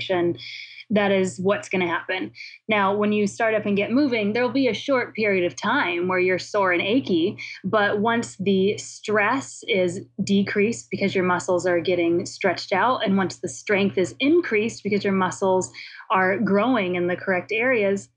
that is what's going to happen. Now, when you start up and get moving, there'll be a short period of time where you're sore and achy. But once the stress is decreased because your muscles are getting stretched out, and once the strength is increased because your muscles are growing in the correct areas,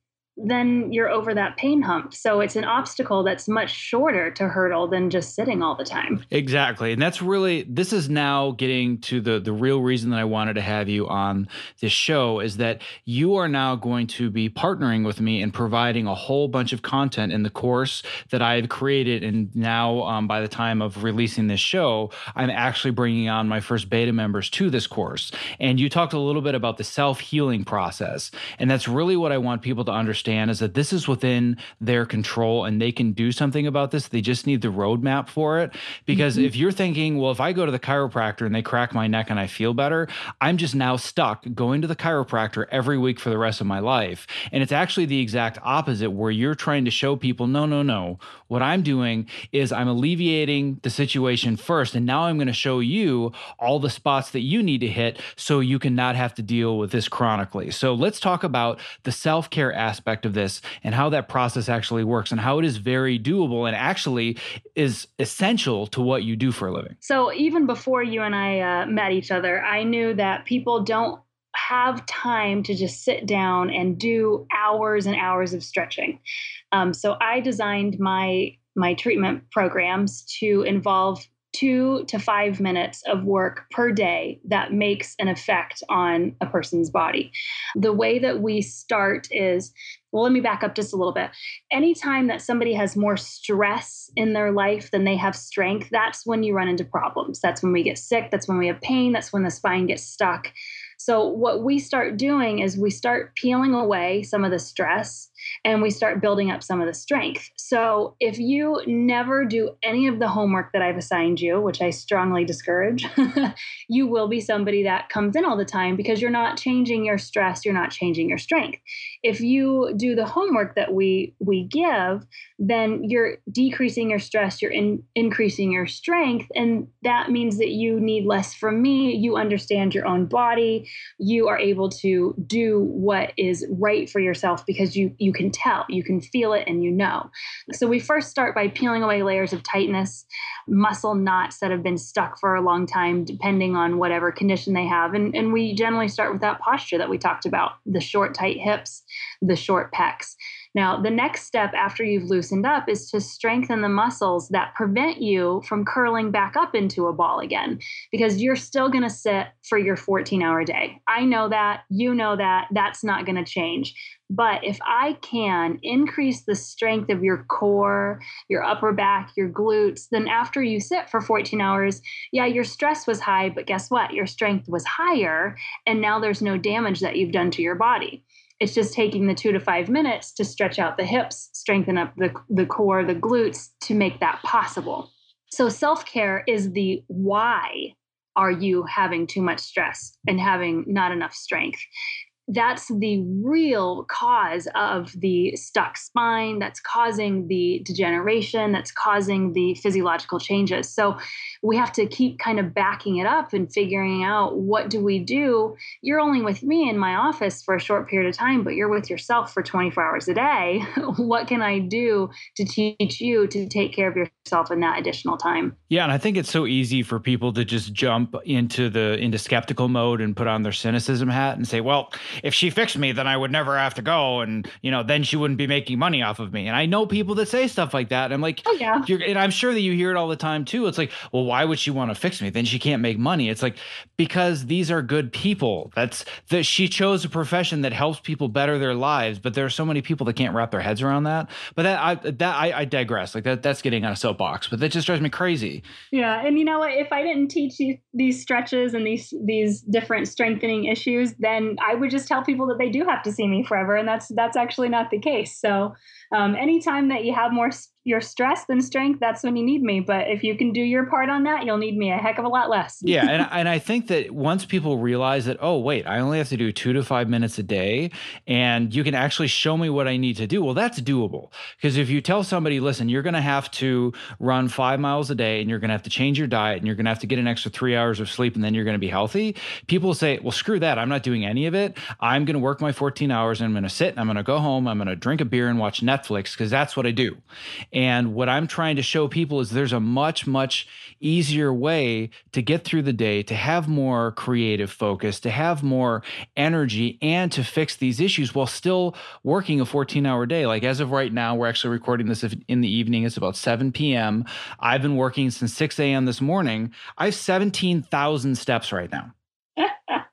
then you're over that pain hump. So it's an obstacle that's much shorter to hurdle than just sitting all the time. Exactly. And that's really this is now getting to the the real reason that I wanted to have you on this show is that you are now going to be partnering with me and providing a whole bunch of content in the course that I've created and now um, by the time of releasing this show, I'm actually bringing on my first beta members to this course. And you talked a little bit about the self-healing process. And that's really what I want people to understand understand is that this is within their control and they can do something about this. They just need the roadmap for it. Because mm-hmm. if you're thinking, well, if I go to the chiropractor and they crack my neck and I feel better, I'm just now stuck going to the chiropractor every week for the rest of my life. And it's actually the exact opposite, where you're trying to show people, no, no, no. What I'm doing is I'm alleviating the situation first. And now I'm going to show you all the spots that you need to hit so you can not have to deal with this chronically. So let's talk about the self care aspect of this and how that process actually works and how it is very doable and actually is essential to what you do for a living. So, even before you and I uh, met each other, I knew that people don't have time to just sit down and do hours and hours of stretching. Um, so I designed my my treatment programs to involve two to five minutes of work per day that makes an effect on a person's body. The way that we start is well, let me back up just a little bit. Anytime that somebody has more stress in their life than they have strength, that's when you run into problems. That's when we get sick. That's when we have pain. That's when the spine gets stuck. So, what we start doing is we start peeling away some of the stress and we start building up some of the strength. So, if you never do any of the homework that I've assigned you, which I strongly discourage, <laughs> you will be somebody that comes in all the time because you're not changing your stress, you're not changing your strength. If you do the homework that we we give, then you're decreasing your stress, you're in, increasing your strength, and that means that you need less from me. You understand your own body you are able to do what is right for yourself because you you can tell, you can feel it and you know. So we first start by peeling away layers of tightness, muscle knots that have been stuck for a long time depending on whatever condition they have. And and we generally start with that posture that we talked about, the short tight hips, the short pecs. Now, the next step after you've loosened up is to strengthen the muscles that prevent you from curling back up into a ball again, because you're still going to sit for your 14 hour day. I know that. You know that. That's not going to change. But if I can increase the strength of your core, your upper back, your glutes, then after you sit for 14 hours, yeah, your stress was high, but guess what? Your strength was higher. And now there's no damage that you've done to your body. It's just taking the two to five minutes to stretch out the hips, strengthen up the, the core, the glutes to make that possible. So, self care is the why are you having too much stress and having not enough strength that's the real cause of the stuck spine that's causing the degeneration that's causing the physiological changes. So we have to keep kind of backing it up and figuring out what do we do. You're only with me in my office for a short period of time but you're with yourself for 24 hours a day. <laughs> What can i do to teach you to take care of yourself in that additional time? Yeah and i think it's so easy for people to just jump into the into skeptical mode and put on their cynicism hat and say well if she fixed me, then I would never have to go, and you know, then she wouldn't be making money off of me. And I know people that say stuff like that. And I'm like, oh yeah, and I'm sure that you hear it all the time too. It's like, well, why would she want to fix me? Then she can't make money. It's like because these are good people. That's that she chose a profession that helps people better their lives. But there are so many people that can't wrap their heads around that. But that I that I, I digress. Like that that's getting on a soapbox. But that just drives me crazy. Yeah, and you know what? If I didn't teach you these stretches and these these different strengthening issues, then I would just tell people that they do have to see me forever, and that's that's actually not the case. So um, anytime that you have more your stress than strength, that's when you need me. But if you can do your part on that, you'll need me a heck of a lot less. <laughs> yeah, and <laughs> and I think that once people realize that, oh wait, I only have to do two to five minutes a day, and you can actually show me what I need to do. Well, that's doable because if you tell somebody, listen, you're going to have to run five miles a day, and you're going to have to change your diet, and you're going to have to get an extra three hours of sleep, and then you're going to be healthy. People say, well, screw that. I'm not doing any of it. I'm going to work my 14 hours, and I'm going to sit, and I'm going to go home, I'm going to drink a beer and watch Netflix because that's what I do. And what I'm trying to show people is there's a much, much easier way to get through the day, to have more creative focus, to have more energy, and to fix these issues while still working a 14 hour day. Like as of right now, we're actually recording this in the evening. It's about 7 p.m. I've been working since 6 a.m. this morning. I have 17,000 steps right now. <laughs>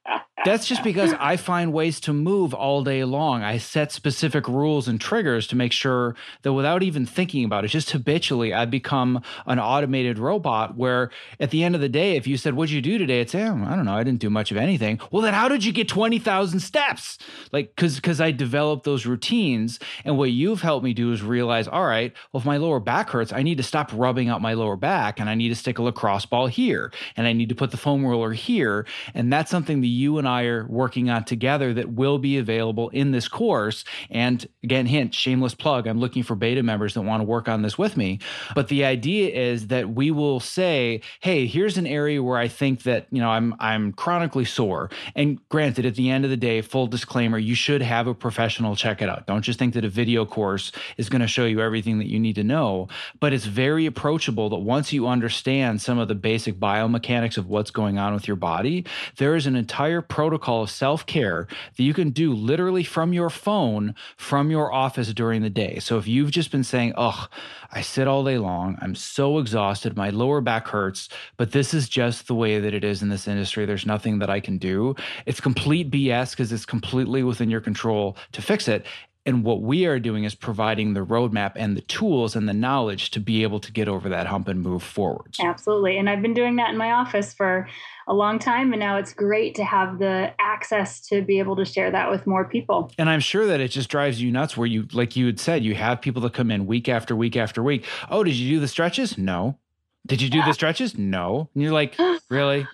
That's just because I find ways to move all day long. I set specific rules and triggers to make sure that without even thinking about it, just habitually, I've become an automated robot where at the end of the day, if you said, What'd you do today? It's, eh, I don't know, I didn't do much of anything. Well, then how did you get 20,000 steps? Like, because because I developed those routines. And what you've helped me do is realize, all right, well, if my lower back hurts, I need to stop rubbing out my lower back and I need to stick a lacrosse ball here and I need to put the foam roller here. And that's something that you and I are working on together that will be available in this course. And again, hint, shameless plug, I'm looking for beta members that want to work on this with me. But the idea is that we will say, hey, here's an area where I think that, you know, I'm I'm chronically sore. And granted, at the end of the day, full disclaimer, you should have a professional check it out. Don't just think that a video course is going to show you everything that you need to know. But it's very approachable that once you understand some of the basic biomechanics of what's going on with your body, there is an entire protocol of self care that you can do literally from your phone from your office during the day. So if you've just been saying, oh, I sit all day long, I'm so exhausted, my lower back hurts, but this is just the way that it is in this industry. There's nothing that I can do. It's complete BS because it's completely within your control to fix it. And what we are doing is providing the roadmap and the tools and the knowledge to be able to get over that hump and move forward. Absolutely. And I've been doing that in my office for a long time. And now it's great to have the access to be able to share that with more people. And I'm sure that it just drives you nuts where you, like you had said, you have people that come in week after week after week. Oh, did you do the stretches? No. Did you do the stretches? No. And you're like, <gasps> really?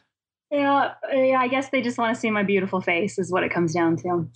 Yeah, yeah, I guess they just want to see my beautiful face, is what it comes down to.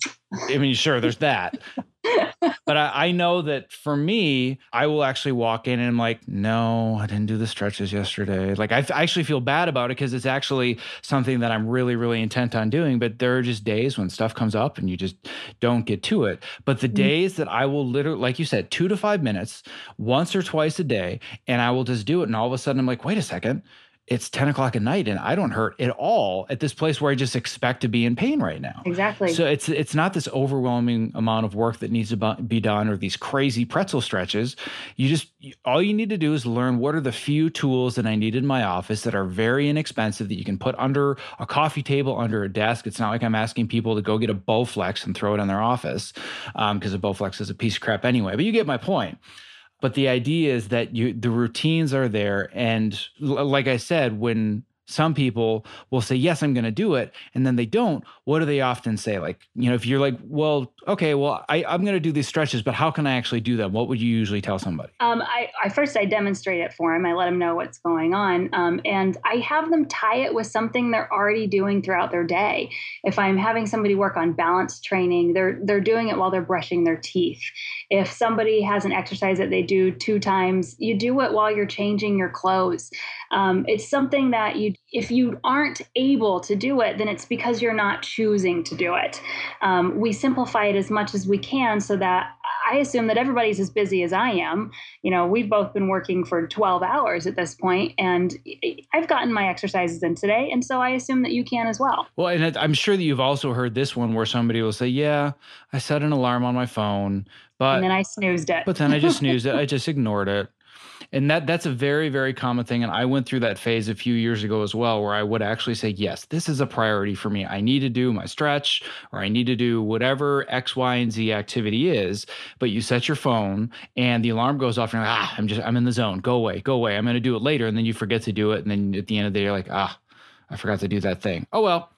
I mean, sure, there's that. <laughs> but I, I, know that for me, I will actually walk in and I'm like, no, I didn't do the stretches yesterday. Like, I, I actually feel bad about it because it's actually something that I'm really, really intent on doing. But there are just days when stuff comes up and you just don't get to it. But the mm-hmm. days that I will literally, like you said, two to five minutes, once or twice a day, and I will just do it. And all of a sudden, I'm like, wait a second it's 10 o'clock at night and I don't hurt at all at this place where I just expect to be in pain right now. Exactly. So it's it's not this overwhelming amount of work that needs to be done or these crazy pretzel stretches. You just all you need to do is learn what are the few tools that I need in my office that are very inexpensive that you can put under a coffee table, under a desk. It's not like I'm asking people to go get a Bowflex and throw it in their office because um, a Bowflex is a piece of crap anyway. But you get my point but the idea is that you the routines are there. And like i said when some people will say yes i'm going to do it and then they don't what do they often say? Like you know if you're like well okay well I, i'm going to do these stretches but how can i actually do them? What would you usually tell somebody? Um, I, I first i demonstrate it for them i let them know what's going on. Um, and i have them tie it with something they're already doing throughout their day. If i'm having somebody work on balance training they're they're doing it while they're brushing their teeth if somebody has an exercise that they do two times you do it while you're changing your clothes um, it's something that you if you aren't able to do it, then it's because you're not choosing to do it. Um, we simplify it as much as we can so that I assume that everybody's as busy as I am. You know, we've both been working for 12 hours at this point, and I've gotten my exercises in today. And so I assume that you can as well. Well, and I'm sure that you've also heard this one where somebody will say, Yeah, I set an alarm on my phone, but. And then I snoozed it. But then I just snoozed it. I <laughs> just ignored it. and that that's a very very common thing and i went through that phase a few years ago as well where i would actually say yes this is a priority for me i need to do my stretch or i need to do whatever x y and z activity is but you set your phone and the alarm goes off and you're like ah i'm just i'm in the zone go away go away i'm going to do it later and then you forget to do it and then at the end of the day you're like ah i forgot to do that thing oh well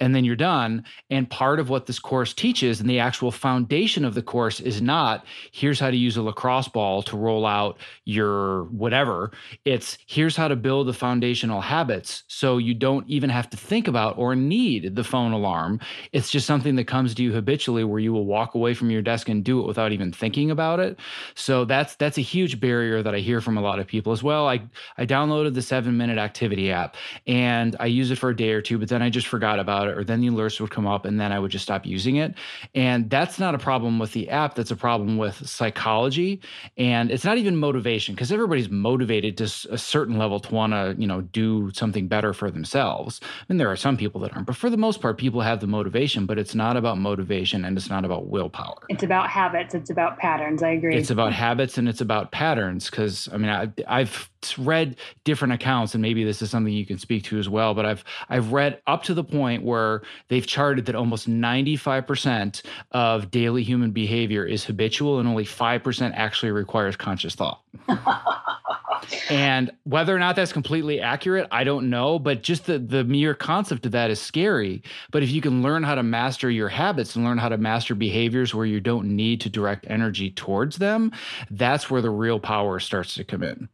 and then you're done. And part of what this course teaches and the actual foundation of the course is not here's how to use a lacrosse ball to roll out your whatever. It's here's how to build the foundational habits so you don't even have to think about or need the phone alarm. It's just something that comes to you habitually where you will walk away from your desk and do it without even thinking about it. So that's that's a huge barrier that I hear from a lot of people as well. I I downloaded the 7-minute activity app and I use it for a day or two, but then I just forgot about about it, or then the alerts would come up, and then I would just stop using it. And that's not a problem with the app. That's a problem with psychology, and it's not even motivation because everybody's motivated to a certain level to want to, you know, do something better for themselves. And there are some people that aren't, but for the most part, people have the motivation. But it's not about motivation, and it's not about willpower. It's about habits. It's about patterns. I agree. It's about habits, and it's about patterns. Because I mean, I, I've read different accounts, and maybe this is something you can speak to as well. But I've I've read up to the point where they've charted that almost 95% of daily human behavior is habitual, and only five percent actually requires conscious thought. <laughs> and whether or not that's completely accurate, I don't know. But just the the mere concept of that is scary. But if you can learn how to master your habits and learn how to master behaviors where you don't need to direct energy towards them, that's where the real power starts to come in.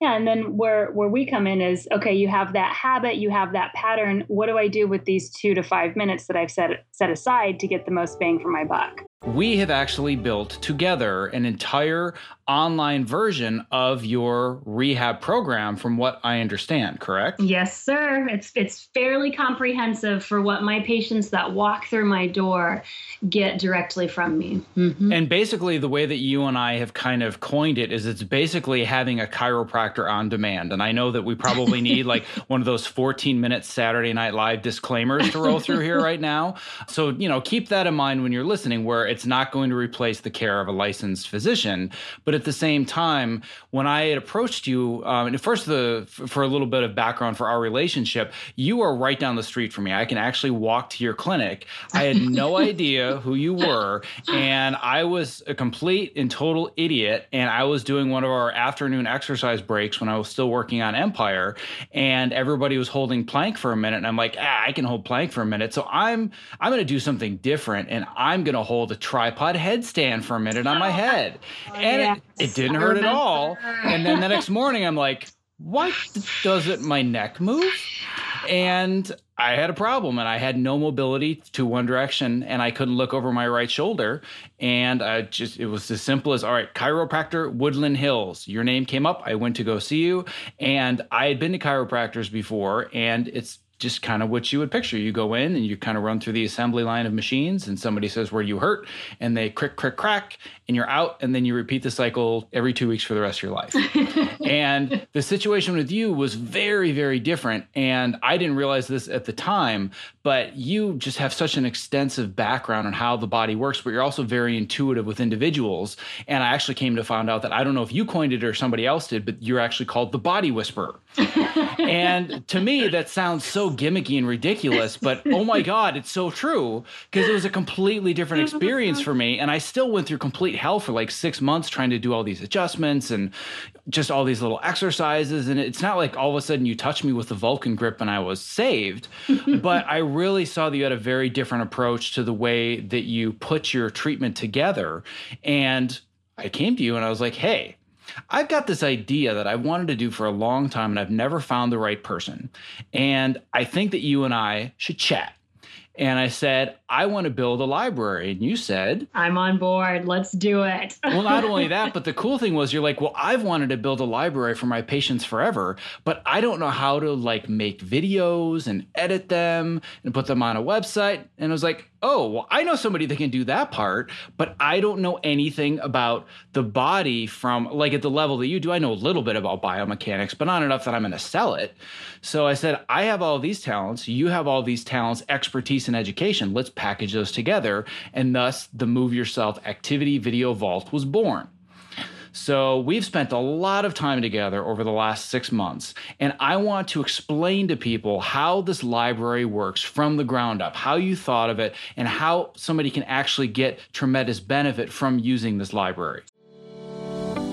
Yeah, and then where where we come in is okay, you have that habit, you have that pattern. What do I do with these 2 to 5 minutes that I've set set aside to get the most bang for my buck? we have actually built together an entire online version of your rehab program from what I understand, correct? Yes, sir. It's it's fairly comprehensive for what my patients that walk through my door get directly from me. Mm-hmm. And basically the way that you and I have kind of coined it is it's basically having a chiropractor on demand. And I know that we probably <laughs> need like one of those 14 minute Saturday night live disclaimers to roll through here right now. So, you know, keep that in mind when you're listening where it's not going to replace the care of a licensed physician. But at the same time, when I had approached you, um, and first the for a little bit of background for our relationship, you are right down the street from me. I can actually walk to your clinic. I had no <laughs> idea who you were, and I was a complete and total idiot. And I was doing one of our afternoon exercise breaks when I was still working on Empire, and everybody was holding plank for a minute, and I'm like, ah, I can hold plank for a minute. So I'm I'm going to do something different, and I'm going to hold a tripod headstand for a minute on my <laughs> head. Oh, and yeah. it, it didn't hurt at all. And then the next morning, I'm like, why doesn't my neck move? And I had a problem and I had no mobility to one direction and I couldn't look over my right shoulder. And I just, it was as simple as, all right, chiropractor, Woodland Hills. Your name came up. I went to go see you. And I had been to chiropractors before and it's just kind of what you would picture. You go in and you kind of run through the assembly line of machines, and somebody says where you hurt, and they crick, crick, crack, and you're out, and then you repeat the cycle every two weeks for the rest of your life. <laughs> and the situation with you was very, very different. And I didn't realize this at the time, but you just have such an extensive background on how the body works, but you're also very intuitive with individuals. And I actually came to find out that I don't know if you coined it or somebody else did, but you're actually called the body whisperer. And to me, <laughs> that sounds so gimmicky and ridiculous, but oh my God, it's so true because it was a completely different experience for me. And I still went through complete hell for like six months trying to do all these adjustments and just all these little exercises. And it's not like all of a sudden you touch me with the Vulcan grip and I was saved, but I really saw that you had a very different approach to the way that you put your treatment together. And I came to you and I was like, hey, I've got this idea that I've wanted to do for a long time and I've never found the right person. And I think that you and I should chat. And I said, I want to build a library. And you said, I'm on board. Let's do it. <laughs> well, not only that, <laughs> but the cool thing was you're like, well, I've wanted to build a library for my patients forever, but I don't know how to like make videos and edit them and put them on a website. And I was like, oh, well, I know somebody that can do that part, but I don't know anything about the body from like at the level that you do. I know a little bit about biomechanics, but not enough that I'm going to sell it. So I said, I have all these talents. You have all these talents, expertise, and education. Let's package those together. And thus, the Move Yourself Activity Video Vault was born. So we've spent a lot of time together over the last six months, and I want to explain to people how this library works from the ground up, how you thought of it, and how somebody can actually get tremendous benefit from using this library.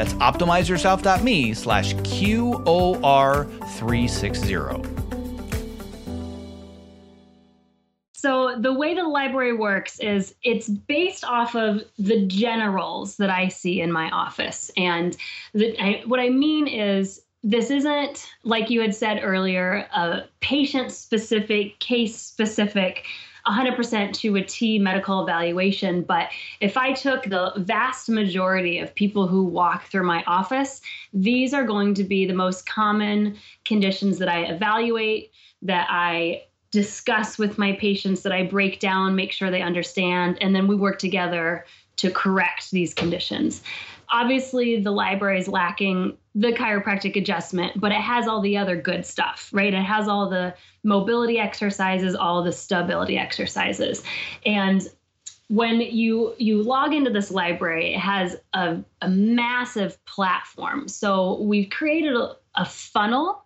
That's optimizeyourself.me slash QOR360. So the way the library works is it's based off of the generals that I see in my office. And the, I, what I mean is this isn't like you had said earlier a patient specific case specific 100% to a T medical evaluation. But if I took the vast majority of people who walk through my office, these are going to be the most common conditions that I evaluate, that I discuss with my patients, that I break down, make sure they understand, and then we work together to correct these conditions. Obviously, the library is lacking the chiropractic adjustment, but it has all the other good stuff, right? It has all the mobility exercises, all the stability exercises. And when you you log into this library, it has a, a massive platform. So we've created a, a funnel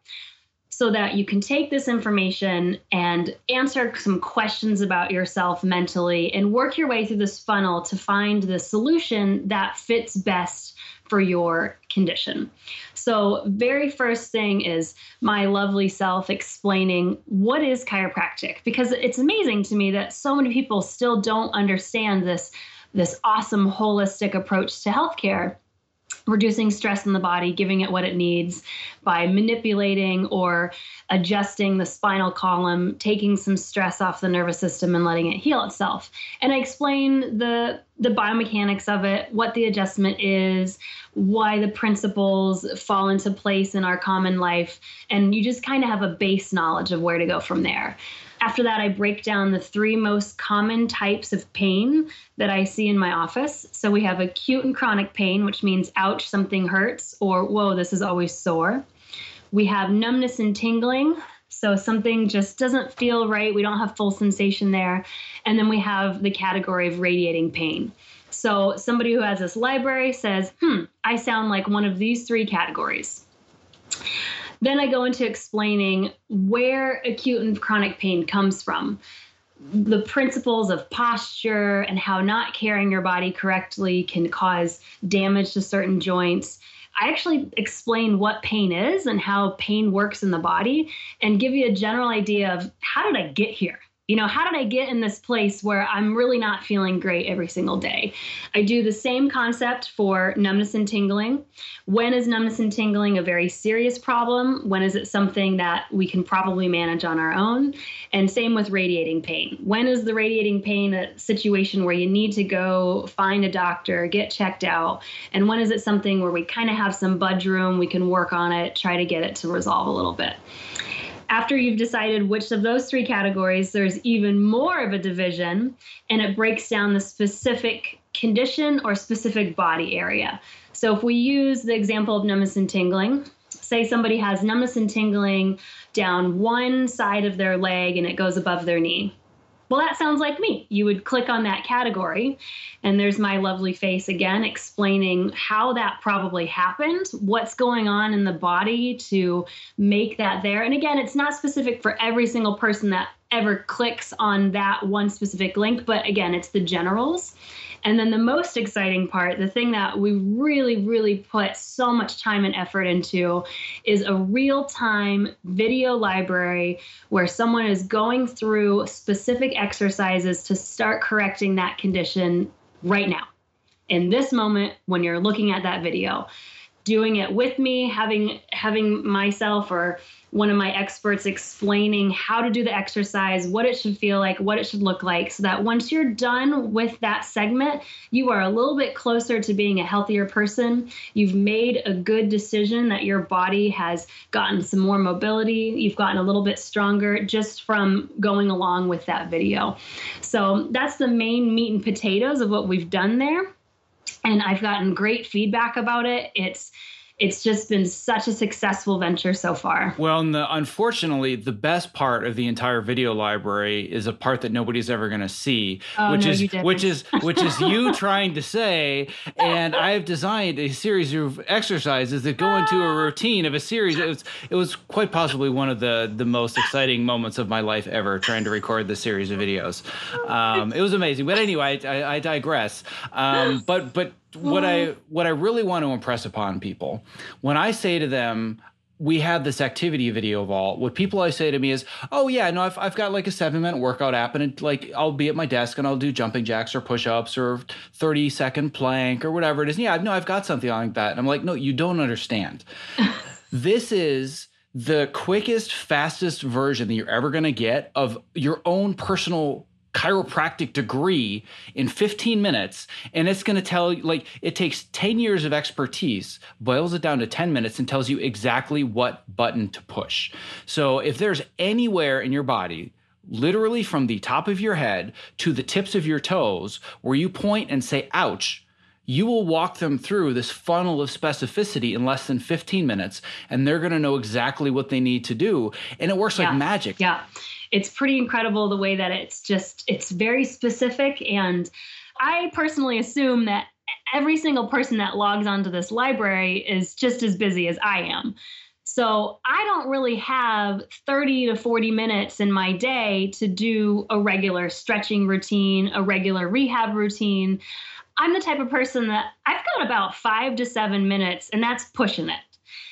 so that you can take this information and answer some questions about yourself mentally and work your way through this funnel to find the solution that fits best for your condition. So, very first thing is my lovely self explaining what is chiropractic because it's amazing to me that so many people still don't understand this this awesome holistic approach to healthcare reducing stress in the body, giving it what it needs by manipulating or adjusting the spinal column, taking some stress off the nervous system and letting it heal itself. And I explain the the biomechanics of it, what the adjustment is, why the principles fall into place in our common life, and you just kind of have a base knowledge of where to go from there. After that, I break down the three most common types of pain that I see in my office. So we have acute and chronic pain, which means, ouch, something hurts, or whoa, this is always sore. We have numbness and tingling. So something just doesn't feel right. We don't have full sensation there. And then we have the category of radiating pain. So somebody who has this library says, hmm, I sound like one of these three categories. Then I go into explaining where acute and chronic pain comes from, the principles of posture and how not carrying your body correctly can cause damage to certain joints. I actually explain what pain is and how pain works in the body and give you a general idea of how did I get here? You know, how did I get in this place where I'm really not feeling great every single day? I do the same concept for numbness and tingling. When is numbness and tingling a very serious problem? When is it something that we can probably manage on our own? And same with radiating pain. When is the radiating pain a situation where you need to go find a doctor, get checked out? And when is it something where we kind of have some budge room, we can work on it, try to get it to resolve a little bit? After you've decided which of those three categories, there's even more of a division, and it breaks down the specific condition or specific body area. So if we use the example of numbness and tingling, say somebody has numbness and tingling down one side of their leg and it goes above their knee. Well, that sounds like me. You would click on that category, and there's my lovely face again explaining how that probably happened, what's going on in the body to make that there. And again, it's not specific for every single person that ever clicks on that one specific link, but again, it's the generals. And then the most exciting part, the thing that we really, really put so much time and effort into, is a real time video library where someone is going through specific exercises to start correcting that condition right now. In this moment, when you're looking at that video, doing it with me, having having myself or one of my experts explaining how to do the exercise, what it should feel like, what it should look like, so that once you're done with that segment, you are a little bit closer to being a healthier person. You've made a good decision that your body has gotten some more mobility, you've gotten a little bit stronger just from going along with that video. So that's the main meat and potatoes of what we've done there. And I've gotten great feedback about it. It's it's just been such a successful venture so far. Well, the, unfortunately, the best part of the entire video library is a part that nobody's ever going to see, oh, which no, is which is which is you <laughs> trying to say. And I have designed a series of exercises that go into a routine of a series. It was it was quite possibly one of the the most exciting moments of my life ever trying to record this series of videos. Um, it was amazing. But anyway, I, I digress. Um, but but what I mm-hmm. what I really want to impress upon people when I say to them, we have this activity video vault. What people I say to me is, "Oh yeah, no, I've I've got like a seven minute workout app, and it, like I'll be at my desk and I'll do jumping jacks or push ups or thirty second plank or whatever it is." Yeah, no, I've got something like that. And I'm like, no, you don't understand. <laughs> this is the quickest, fastest version that you're ever going to get of your own personal chiropractic degree in 15 minutes and it's going to tell you like it takes 10 years of expertise boils it down to 10 minutes and tells you exactly what button to push. So if there's anywhere in your body literally from the top of your head to the tips of your toes where you point and say ouch you will walk them through this funnel of specificity in less than 15 minutes and they're going to know exactly what they need to do and it works yeah. like magic. Yeah. It's pretty incredible the way that it's just it's very specific and i personally assume that every single person that logs onto this library is just as busy as i am. So i don't really have 30 to 40 minutes in my day to do a regular stretching routine a regular rehab routine i'm the type of person that i've got about five to seven minutes and that's pushing it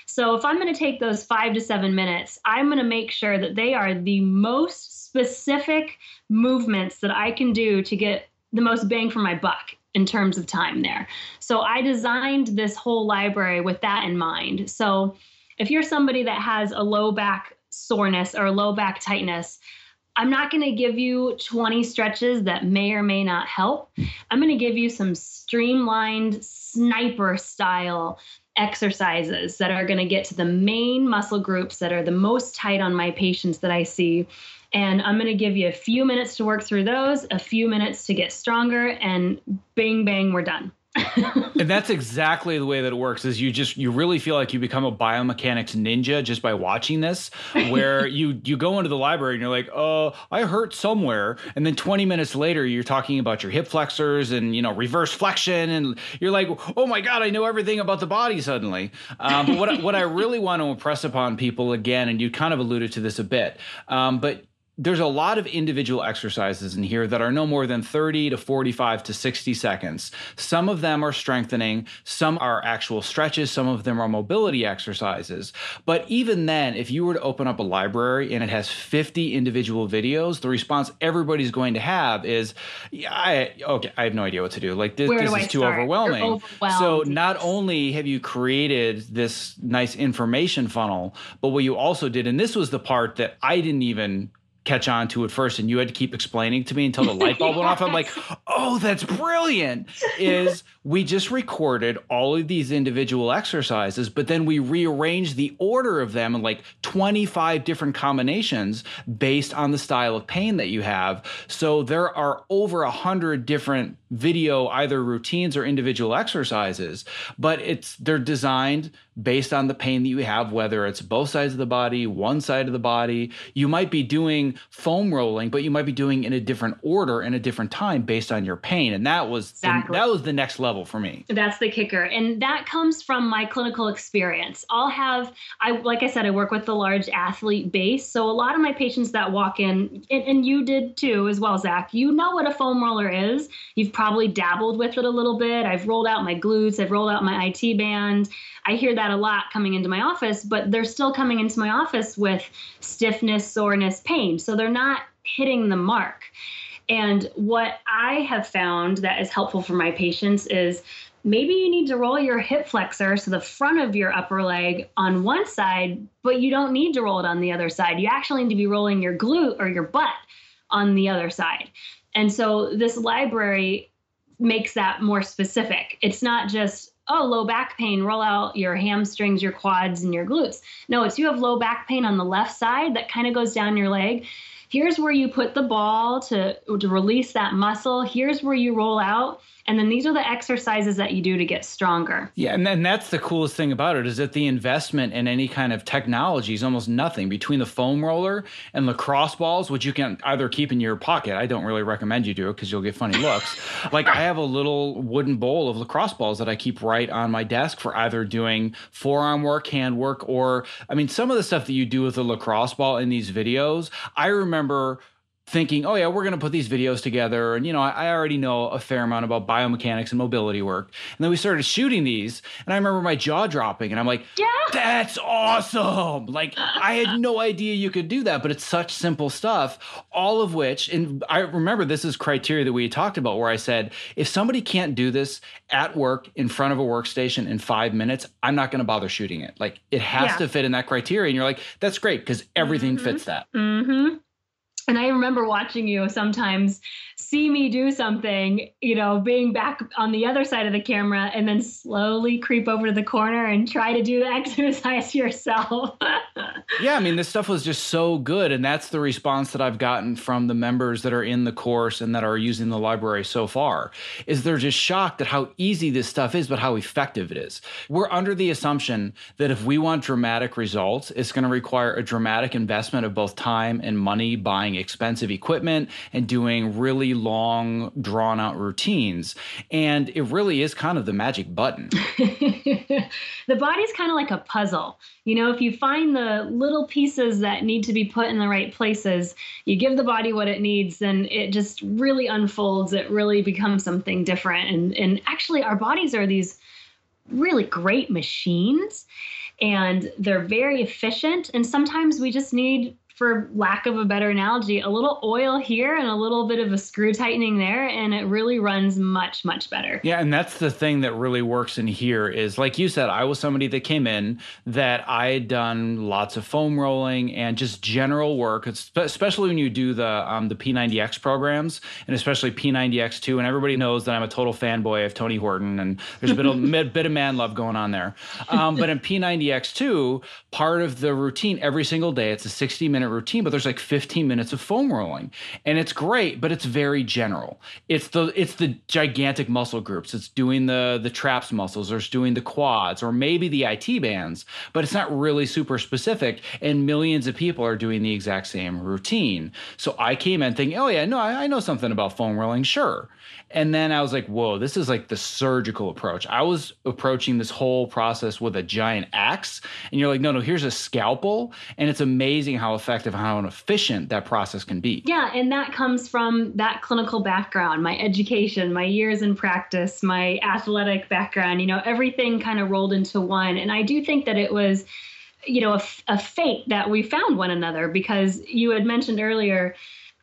so if I'm going to take those five to seven minutes, I'm going to make sure that they are the most specific movements that I can do to get the most bang for my buck in terms of time there. So I designed this whole library with that in mind. So if you're somebody that has a low back soreness or low back tightness, I'm not going to give you 20 stretches that may or may not help. I'm going to give you some streamlined sniper style exercises that are going to get to the main muscle groups that are the most tight on my patients that I see. And I'm going to give you a few minutes to work through those, a few minutes to get stronger, and bang, bang, we're done. And that's exactly the way that it works is you just you really feel like you become a biomechanics ninja just by watching this where <laughs> you you go into the library and you're like oh i hurt somewhere. And then 20 minutes later you're talking about your hip flexors and you know reverse flexion and you're like oh my god i know everything about the body suddenly. Um, but what, what i really want to impress upon people again and you kind of alluded to this a bit um, but there's a lot of individual exercises in here that are no more than 30 to 45 to 60 seconds. Some of them are strengthening, some are actual stretches, some of them are mobility exercises. But even then, if you were to open up a library and it has 50 individual videos, the response everybody's going to have is, yeah, I, okay, I have no idea what to do. Like this, this is too overwhelming. So not only have you created this nice information funnel, but what you also did, and this was the part that I didn't even catch on to it first and you had to keep explaining to me until the light bulb went off. I'm like <laughs> oh that's brilliant is we just recorded all of these individual exercises but then we rearranged the order of them in like 25 different combinations based on the style of pain that you have so there are over a hundred different video either routines or individual exercises but it's they're designed based on the pain that you have whether it's both sides of the body one side of the body you might be doing foam rolling but you might be doing in a different order in a different time based on your pain and that was exactly. the, that was the next level for me that's the kicker and that comes from my clinical experience i'll have i like i said i work with the large athlete base so a lot of my patients that walk in and, and you did too as well zach you know what a foam roller is you've probably dabbled with it a little bit. I've rolled out my glutes, I've rolled out my IT band. I hear that a lot coming into my office, but they're still coming into my office with stiffness, soreness, pain. So they're not hitting the mark. And what I have found that is helpful for my patients is maybe you need to roll your hip flexor, so the front of your upper leg on one side, but you don't need to roll it on the other side. You actually need to be rolling your glute or your butt on the other side. And so this library makes that more specific. It's not just, oh, low back pain, roll out your hamstrings, your quads, and your glutes. No, it's you have low back pain on the left side that kind of goes down your leg. Here's where you put the ball to, to release that muscle. Here's where you roll out. And then these are the exercises that you do to get stronger. Yeah, and then that's the coolest thing about it is that the investment in any kind of technology is almost nothing between the foam roller and lacrosse balls, which you can either keep in your pocket. I don't really recommend you do it because you'll get funny looks. <laughs> like I have a little wooden bowl of lacrosse balls that I keep right on my desk for either doing forearm work, hand work, or I mean some of the stuff that you do with a lacrosse ball in these videos. I remember thinking, oh yeah, we're going to put these videos together. And, you know, I, I, already know a fair amount about biomechanics and mobility work. And then we started shooting these. And I remember my jaw dropping and I'm like, yeah. that's awesome. Like I had no idea you could do that, but it's such simple stuff, all of which, and I remember this is criteria that we talked about where I said, if somebody can't do this at work in front of a workstation in five minutes, I'm not going to bother shooting it. Like it has yeah. to fit in that criteria. And you're like, that's great because everything mm-hmm. fits that. Mm-hmm. And I remember watching you sometimes see me do something, you know, being back on the other side of the camera and then slowly creep over to the corner and try to do the <laughs> exercise yourself. <laughs> yeah, I mean, this stuff was just so good. And that's the response that I've gotten from the members that are in the course and that are using the library so far is they're just shocked at how easy this stuff is, but how effective it is. We're under the assumption that if we want dramatic results, it's going to require a dramatic investment of both time and money buying expensive equipment and doing really long, drawn out routines. And it really is kind of the magic button. <laughs> the body's kind of like a puzzle. You know, if you find the little pieces that need to be put in the right places, you give the body what it needs, then it just really unfolds. It really becomes something different. And, and actually, our bodies are these really great machines and they're very efficient. And sometimes we just need for lack of a better analogy, a little oil here and a little bit of a screw tightening there, and it really runs much, much better. Yeah, and that's the thing that really works in here is like you said, I was somebody that came in that I had done lots of foam rolling and just general work, especially when you do the um, the P90X programs and especially P90X2. And everybody knows that I'm a total fanboy of Tony Horton, and there's a bit of, <laughs> bit of man love going on there. Um, but in P90X2, part of the routine every single day, it's a 60 minute routine, but there's like 15 minutes of foam rolling. And it's great, but it's very general. It's the it's the gigantic muscle groups. It's doing the the traps muscles or it's doing the quads or maybe the IT bands, but it's not really super specific. And millions of people are doing the exact same routine. So I came in thinking, oh yeah, no, I, I know something about foam rolling, sure. And then I was like, whoa, this is like the surgical approach. I was approaching this whole process with a giant axe. And you're like, no, no, here's a scalpel. And it's amazing how effective, how efficient that process can be. Yeah. And that comes from that clinical background, my education, my years in practice, my athletic background, you know, everything kind of rolled into one. And I do think that it was you know a, a fate that we found one another because you had mentioned earlier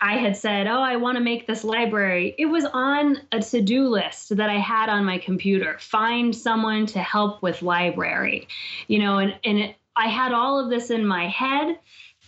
I had said, Oh, I want to make this library. It was on a to do list that I had on my computer find someone to help with library, you know, and, and it, I had all of this in my head.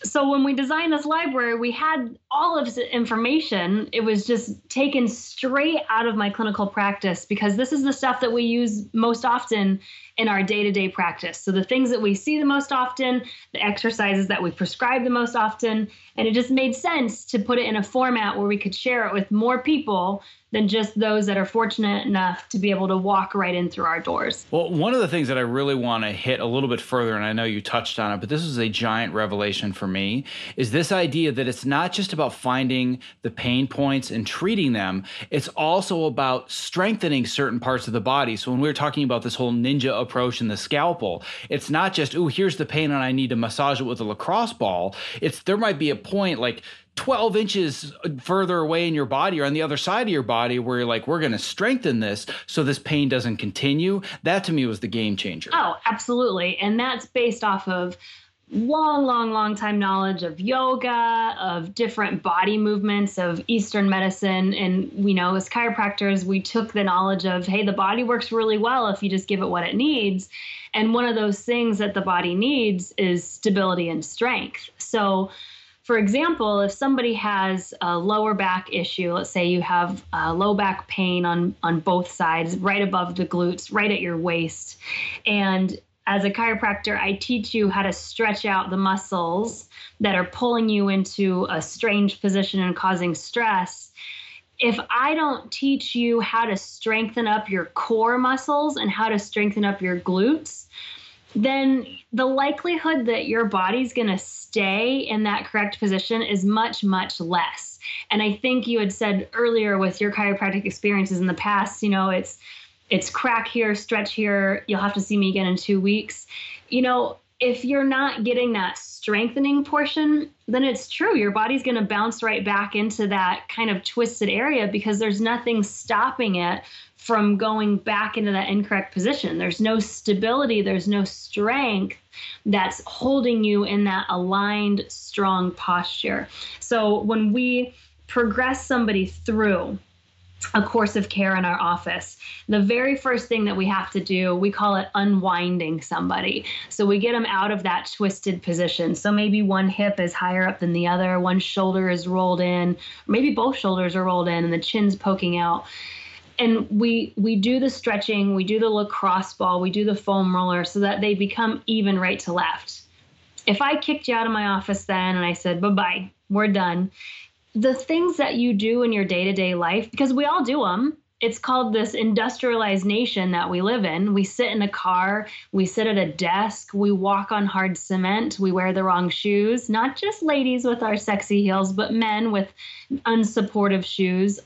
So when we designed this library, we had all of the information. It was just taken straight out of my clinical practice because this is the stuff that we use most often in our day-to-day practice. So the things that we see the most often, the exercises that we prescribe the most often, and it just made sense to put it in a format where we could share it with more people than just those that are fortunate enough to be able to walk right in through our doors. Well, one of the things that I really want to hit a little bit further, and I know you touched on it, but this was a giant revelation for me, is this idea that it's not just about finding the pain points and treating them, it's also about strengthening certain parts of the body. So when we were talking about this whole ninja approach and the scalpel, it's not just, oh, here's the pain and I need to massage it with a lacrosse ball. It's there might be a point like 12 inches further away in your body or on the other side of your body where you're like, we're going to strengthen this so this pain doesn't continue. That to me was the game changer. Oh, absolutely. And that's based off of long, long, long time knowledge of yoga, of different body movements, of Eastern medicine. And, you know, as chiropractors, we took the knowledge of, hey, the body works really well if you just give it what it needs. And one of those things that the body needs is stability and strength. So, for example, if somebody has a lower back issue, let's say you have low back pain on, on both sides, right above the glutes, right at your waist, and as a chiropractor, I teach you how to stretch out the muscles that are pulling you into a strange position and causing stress. If I don't teach you how to strengthen up your core muscles and how to strengthen up your glutes, then the likelihood that your body's going to stay in that correct position is much, much less. And I think you had said earlier with your chiropractic experiences in the past, you know, it's it's crack here, stretch here. You'll have to see me again in two weeks. You know, if you're not getting that strengthening portion, then it's true. Your body's going to bounce right back into that kind of twisted area because there's nothing stopping it from going back into that incorrect position. There's no stability, there's no strength that's holding you in that aligned, strong posture. So when we progress somebody through, a course of care in our office. The very first thing that we have to do, we call it unwinding somebody. So we get them out of that twisted position. So maybe one hip is higher up than the other, one shoulder is rolled in, maybe both shoulders are rolled in and the chin's poking out and we we do the stretching, we do the lacrosse ball, we do the foam roller so that they become even right to left. If I kicked you out of my office then and I said, bye-bye, we're done, the things that you do in your day-to-day life, because we all do them, it's called this industrialized nation that we live in. We sit in a car, we sit at a desk, we walk on hard cement, we wear the wrong shoes, not just ladies with our sexy heels, but men with unsupportive shoes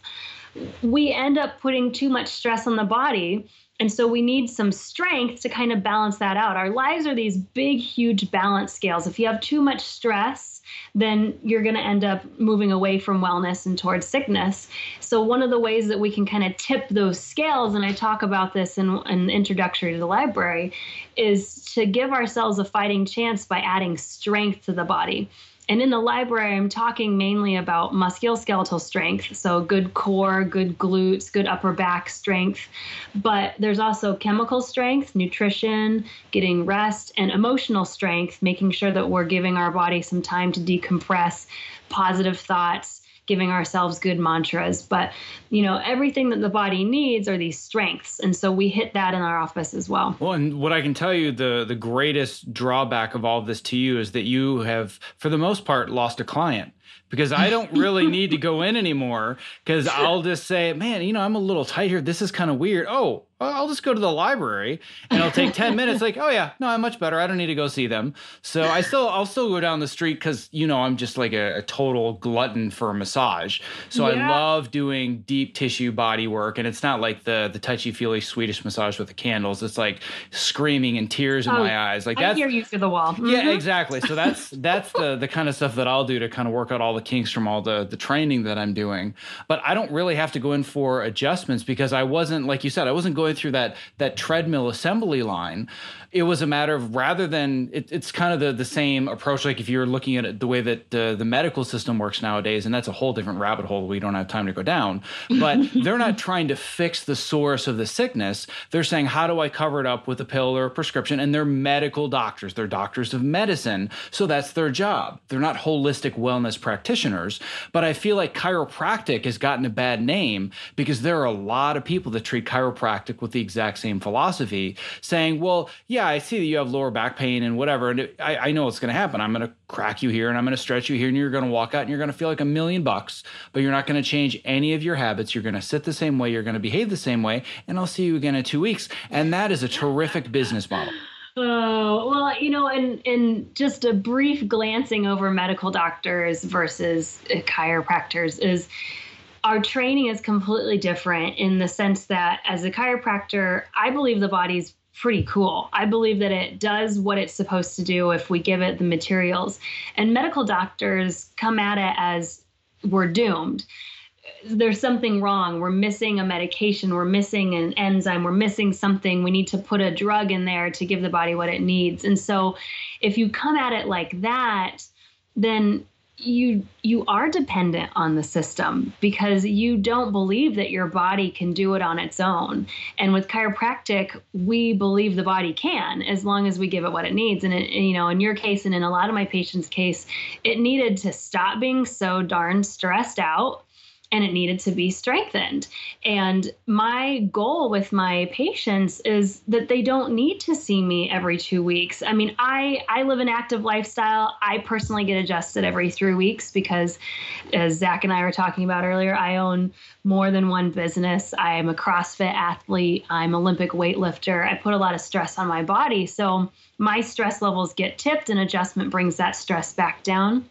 we end up putting too much stress on the body. And so we need some strength to kind of balance that out. Our lives are these big, huge balance scales. If you have too much stress, then you're going to end up moving away from wellness and towards sickness. So, one of the ways that we can kind of tip those scales, and I talk about this in an introductory to the library, is to give ourselves a fighting chance by adding strength to the body. And in the library, I'm talking mainly about musculoskeletal strength. So, good core, good glutes, good upper back strength. But there's also chemical strength, nutrition, getting rest, and emotional strength, making sure that we're giving our body some time to decompress, positive thoughts, giving ourselves good mantras. But, you know, everything that the body needs are these strengths. And so we hit that in our office as well. Well, and what I can tell you, the the greatest drawback of all of this to you is that you have, for the most part, lost a client because I don't really need to go in anymore because I'll just say, man, you know, I'm a little tight here. This is kind of weird. Oh, I'll just go to the library and it'll take 10 minutes. Like, oh yeah, no, I'm much better. I don't need to go see them. So I still, I'll still go down the street because, you know, I'm just like a, a, total glutton for a massage. So yeah. I love doing deep tissue body work. And it's not like the, the touchy feely Swedish massage with the candles. It's like screaming and tears in oh, my eyes. Like that's, I hear you through the wall. Mm-hmm. Yeah, exactly. So that's, that's the, the kind of stuff that I'll do to kind of work on out all the kinks from all the the training that I'm doing. But I don't really have to go in for adjustments because I wasn't like you said, I wasn't going through that that treadmill assembly line. It was a matter of rather than it, it's kind of the, the same approach like if you're looking at it the way that uh, the medical system works nowadays and that's a whole different rabbit hole we don't have time to go down but <laughs> they're not trying to fix the source of the sickness. They're saying how do i cover it up with a pill or a prescription? And they're medical doctors. They're doctors of medicine. So that's their job. They're not holistic wellness practitioners but i feel like chiropractic has gotten a bad name because there are a lot of people that treat chiropractic with the exact same philosophy saying well yeah I see that you have lower back pain and whatever, and I, I know what's going to happen. I'm going to crack you here and I'm going to stretch you here, and you're going to walk out and you're going to feel like a million bucks, but you're not going to change any of your habits. You're going to sit the same way, you're going to behave the same way, and I'll see you again in two weeks. And that is a terrific business model. Oh, well, you know, and and just a brief glancing over medical doctors versus uh, chiropractors is our training is completely different in the sense that as a chiropractor, I believe the body's pretty cool. I believe that it does what it's supposed to do if we give it the materials. And medical doctors come at it as we're doomed. There's something wrong. We're missing a medication. We're missing an enzyme. We're missing something. We need to put a drug in there to give the body what it needs. And so, if you come at it like that, then you you are dependent on the system because you don't believe that your body can do it on its own and with chiropractic we believe the body can as long as we give it what it needs and it, you know in your case and in a lot of my patients case it needed to stop being so darn stressed out and it needed to be strengthened. And my goal with my patients is that they don't need to see me every two weeks. I mean, I, I live an active lifestyle. I personally get adjusted every three weeks because, as Zach and I were talking about earlier, I own more than one business. I am a CrossFit athlete, I'm Olympic weightlifter. I put a lot of stress on my body. So my stress levels get tipped, and adjustment brings that stress back down.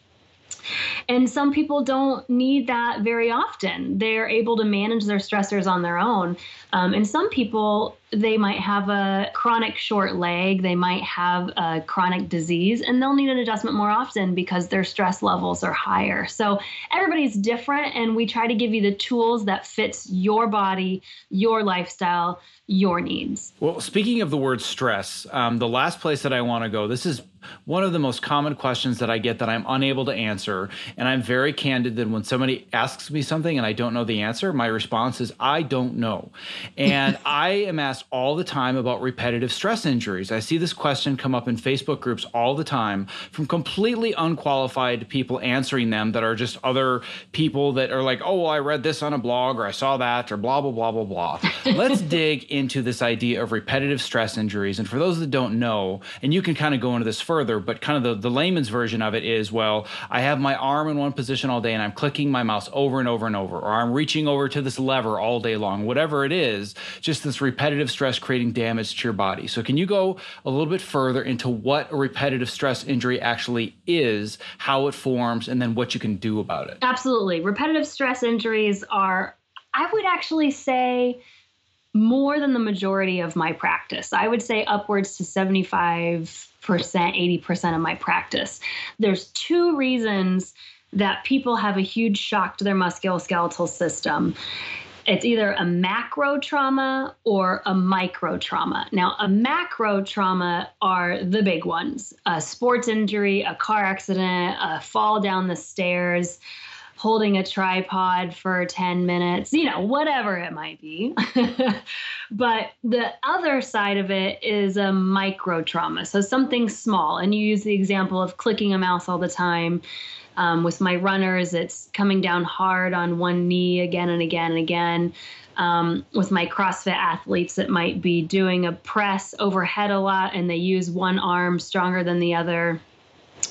And some people don't need that very often. They're able to manage their stressors on their own. Um, and some people, they might have a chronic short leg, they might have a chronic disease, and they'll need an adjustment more often because their stress levels are higher. So everybody's different, and we try to give you the tools that fits your body, your lifestyle, your needs. Well, speaking of the word stress, um, the last place that I want to go, this is one of the most common questions that I get that I'm unable to answer. And I'm very candid that when somebody asks me something and I don't know the answer, my response is, I don't know. And <laughs> I am asked all the time about repetitive stress injuries. I see this question come up in Facebook groups all the time from completely unqualified people answering them that are just other people that are like, oh, well, I read this on a blog or I saw that or blah, blah, blah, blah, blah. <laughs> Let's dig into this idea of repetitive stress injuries. And for those that don't know, and you can kind of go into this further, but kind of the, the layman's version of it is, well, I have my arm in one position all day and I'm clicking my mouse over and over and over, or I'm reaching over to this lever all day long, whatever it is, just this repetitive stress creating damage to your body. So can you go a little bit further into what a repetitive stress injury actually is, how it forms, and then what you can do about it? Absolutely. Repetitive stress injuries are, I would actually say, more than the majority of my practice. I would say upwards to 75%, 80% of my practice. There's two reasons that people have a huge shock to their musculoskeletal system. It's either a macro trauma or a micro trauma. Now, a macro trauma are the big ones a sports injury, a car accident, a fall down the stairs, holding a tripod for 10 minutes, you know, whatever it might be. <laughs> but the other side of it is a micro trauma. So something small. And you use the example of clicking a mouse all the time. Um, with my runners, it's coming down hard on one knee again and again and again. Um, with my CrossFit athletes, it might be doing a press overhead a lot and they use one arm stronger than the other.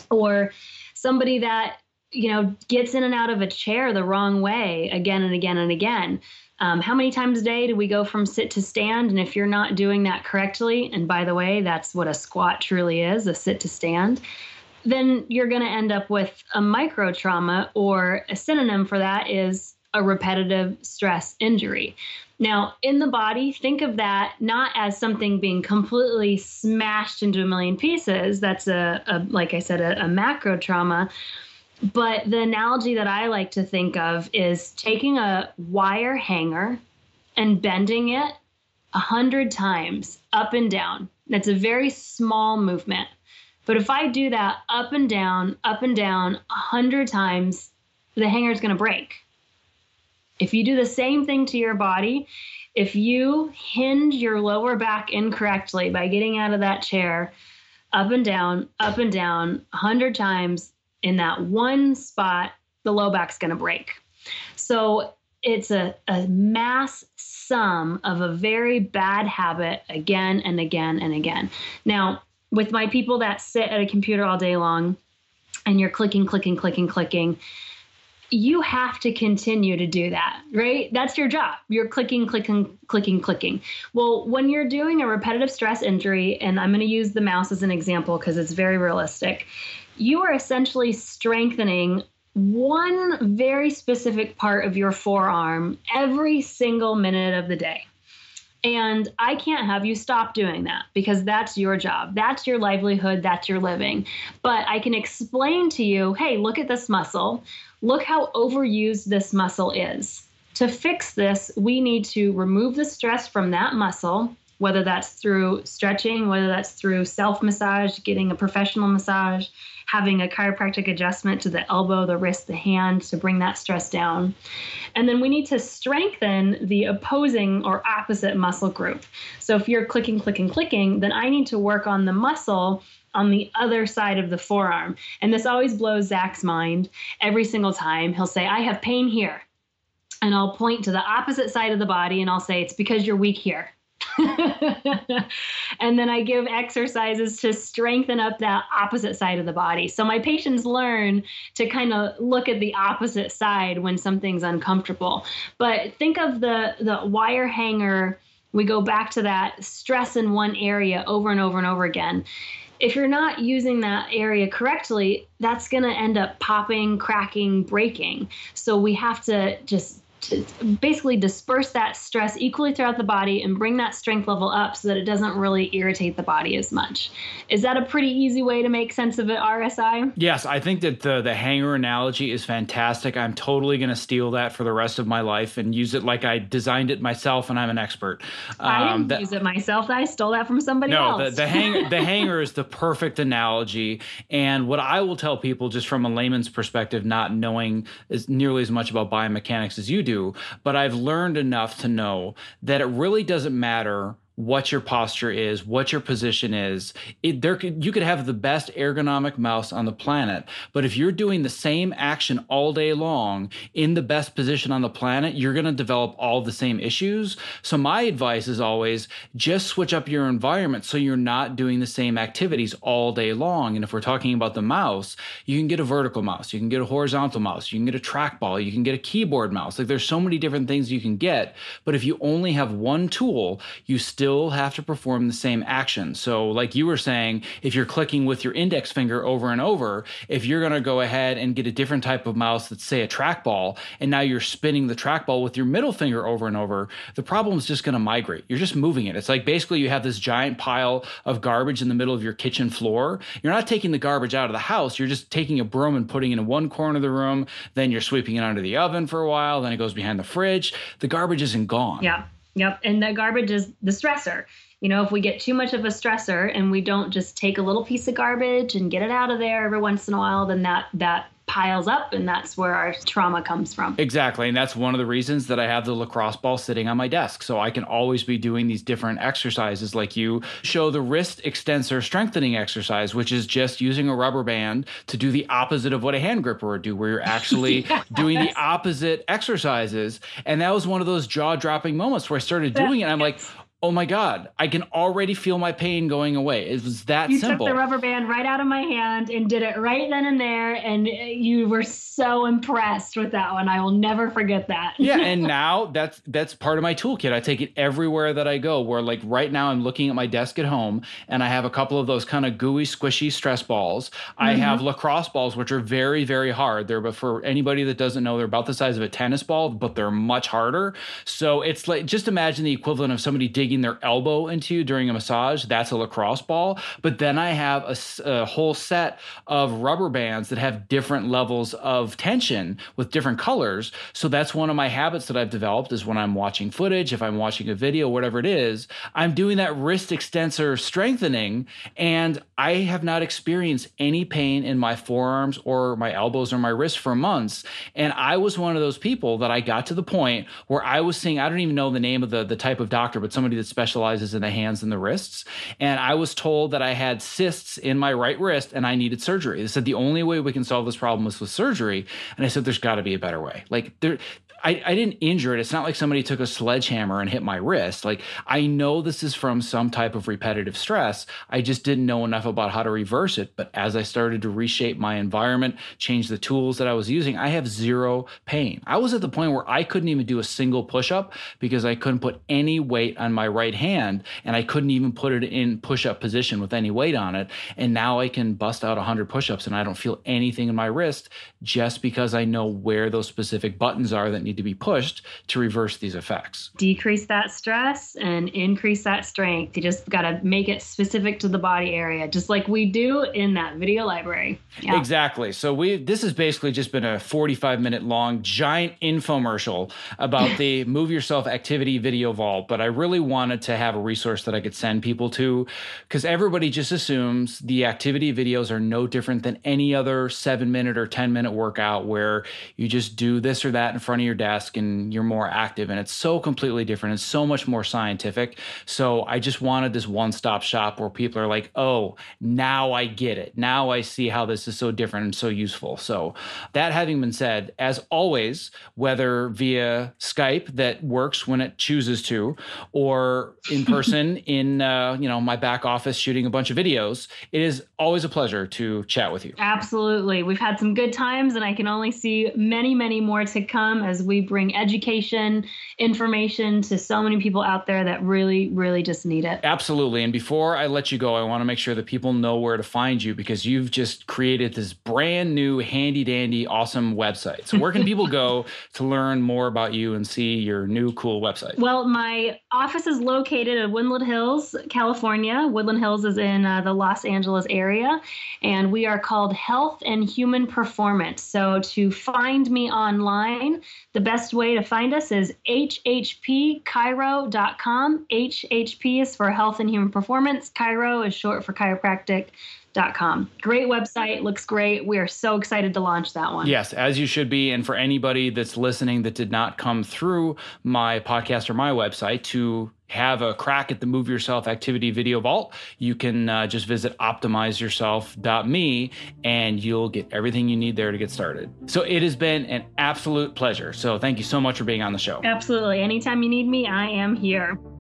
Or somebody that you know, gets in and out of a chair the wrong way again and again and again. Um, how many times a day do we go from sit to stand? And if you're not doing that correctly, and by the way, that's what a squat truly is a sit to stand, then you're going to end up with a micro trauma, or a synonym for that is a repetitive stress injury. Now, in the body, think of that not as something being completely smashed into a million pieces. That's a, a like I said, a, a macro trauma But the analogy that I like to think of is taking a wire hanger and bending it a hundred times up and down. That's a very small movement. But if I do that up and down, up and down a hundred times, the hanger is going to break. If you do the same thing to your body, if you hinge your lower back incorrectly by getting out of that chair, up and down, up and down, a hundred times in that one spot, the low back's going to break. So it's a, a mass sum of a very bad habit again and again and again. Now, with my people that sit at a computer all day long and you're clicking, clicking, clicking, clicking, you have to continue to do that, right? That's your job. You're clicking, clicking, clicking, clicking. Well, when you're doing a repetitive stress injury, and I'm going to use the mouse as an example because it's very realistic, you are essentially strengthening one very specific part of your forearm every single minute of the day. And I can't have you stop doing that because that's your job. That's your livelihood. That's your living. But I can explain to you hey, look at this muscle. Look how overused this muscle is. To fix this, we need to remove the stress from that muscle whether that's through stretching, whether that's through self massage, getting a professional massage, having a chiropractic adjustment to the elbow, the wrist, the hand to bring that stress down. And then we need to strengthen the opposing or opposite muscle group. So if you're clicking, clicking, clicking, then I need to work on the muscle on the other side of the forearm. And this always blows Zach's mind every single time. He'll say, I have pain here. And I'll point to the opposite side of the body and I'll say, It's because you're weak here. <laughs> and then I give exercises to strengthen up that opposite side of the body. So my patients learn to kind of look at the opposite side when something's uncomfortable. But think of the the wire hanger. We go back to that stress in one area over and over and over again if you're not using that area correctly, that's going to end up popping, cracking, breaking. So we have to just basically disperse that stress equally throughout the body and bring that strength level up so that it doesn't really irritate the body as much. Is that a pretty easy way to make sense of it, RSI? Yes, I think that the the hanger analogy is fantastic. I'm totally going to steal that for the rest of my life and use it like I designed it myself and I'm an expert. Um, I didn't um, that, use it myself. I stole that from somebody no, else. No, the, the hanger the <laughs> hanger is the perfect analogy. And what I will tell people just from a layman's perspective, not knowing as nearly as much about biomechanics as you do, but I've learned enough to know that it really doesn't matter what your posture is, what your position is. It, there could, you could have the best ergonomic mouse on the planet, but if you're doing the same action all day long in the best position on the planet, you're going to develop all the same issues. So my advice is always just switch up your environment so you're not doing the same activities all day long. And if we're talking about the mouse, you can get a vertical mouse, you can get a horizontal mouse, you can get a trackball, you can get a keyboard mouse. Like there's so many different things you can get, but if you only have one tool, you still still have to perform the same action. So, like you were saying, if you're clicking with your index finger over and over, if you're going to go ahead and get a different type of mouse that's, say, a trackball, and now you're spinning the trackball with your middle finger over and over, the problem is just going to migrate. You're just moving it. It's like basically you have this giant pile of garbage in the middle of your kitchen floor. You're not taking the garbage out of the house, you're just taking a broom and putting it in one corner of the room, then you're sweeping it under the oven for a while, then it goes behind the fridge. The garbage isn't gone. Yeah. Yep. And the garbage is the stressor. You know, if we get too much of a stressor and we don't just take a little piece of garbage and get it out of there every once in a while, then that that piles up and that's where our trauma comes from. Exactly. And that's one of the reasons that I have the lacrosse ball sitting on my desk. So I can always be doing these different exercises like you show the wrist extensor strengthening exercise, which is just using a rubber band to do the opposite of what a hand gripper would do, where you're actually <laughs> yes. doing the opposite exercises. And that was one of those jaw dropping moments where I started doing it. And I'm like, oh my god i can already feel my pain going away. It was that simple. you simple took the rubber band right out of my hand and did it right then and there and you were so impressed with that one. I will never forget that. Yeah and <laughs> now that's that's part of my toolkit. I take it everywhere that i go where like right now i'm looking at my desk at home and i have a couple of those kind of gooey squishy stress balls. Mm-hmm. i have lacrosse balls which are very very hard. They're but for anybody that doesn't know they're about the size of a tennis ball but they're much harder. So it's like just imagine the equivalent of somebody digging digging their elbow into during a massage, that's a lacrosse ball. But then I have a, a whole set of rubber bands that have different levels of tension with different colors. So that's one of my habits that I've developed is when I'm watching footage, if I'm watching a video, whatever it is, I'm doing that wrist extensor strengthening and I have not experienced any pain in my forearms or my elbows or my wrists for months. And I was one of those people that I got to the point where I was seeing, I don't even know the name of the, the type of doctor, but somebody that specializes in the hands and the wrists. And I was told that I had cysts in my right wrist and I needed surgery. They said the only way we can solve this problem is with surgery. And I said, there's got to be a better way. Like there, I, I didn't injure it. It's not like somebody took a sledgehammer and hit my wrist. Like I know this is from some type of repetitive stress. I just didn't know enough about how to reverse it. But as I started to reshape my environment, change the tools that I was using, I have zero pain. I was at the point where I couldn't even do a single push up because I couldn't put any weight on my right hand and I couldn't even put it in push up position with any weight on it. And now I can bust out 100 push ups and I don't feel anything in my wrist just because I know where those specific buttons are that need to be pushed to reverse these effects. Decrease that stress and increase that strength. You just got to make it specific to the body area, just like we do in that video library. Yeah. Exactly. So we this has basically just been a 45 minute long giant infomercial about <laughs> the Move Yourself Activity Video Vault, but I really wanted to have a resource that I could send people to because everybody just assumes the activity videos are no different than any other 7 minute or 10 minute workout where you just do this or that in front of your desk and you're more active. And it's so completely different. It's so much more scientific. So I just wanted this one stop shop where people are like, oh, now I get it. Now I see how this is so different and so useful. So that having been said, as always, whether via Skype that works when it chooses to, or in <laughs> person in uh, you know my back office shooting a bunch of videos, it is always a pleasure to chat with you. Absolutely. We've had some good times and I can only see many, many more to come as we we bring education, information to so many people out there that really, really just need it. Absolutely. And before I let you go, I want to make sure that people know where to find you because you've just created this brand new, handy dandy, awesome website. So, where can people go <laughs> to learn more about you and see your new, cool website? Well, my office is located at Woodland Hills, California. Woodland Hills is in uh, the Los Angeles area, and we are called Health and Human Performance. So, to find me online, the best way to find us is hhpchiro.com. HHP is for Health and Human Performance. Chiro is short for chiropractic. Com. Great website, looks great. We are so excited to launch that one. Yes, as you should be. And for anybody that's listening that did not come through my podcast or my website to have a crack at the Move Yourself Activity Video Vault, you can uh, just visit optimizeyourself.me and you'll get everything you need there to get started. So it has been an absolute pleasure. So thank you so much for being on the show. Absolutely. Anytime you need me, I am here.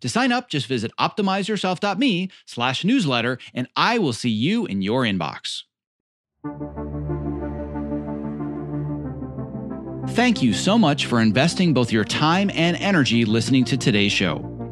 To sign up, just visit optimizeyourself.me slash newsletter, and I will see you in your inbox. Thank you so much for investing both your time and energy listening to today's show.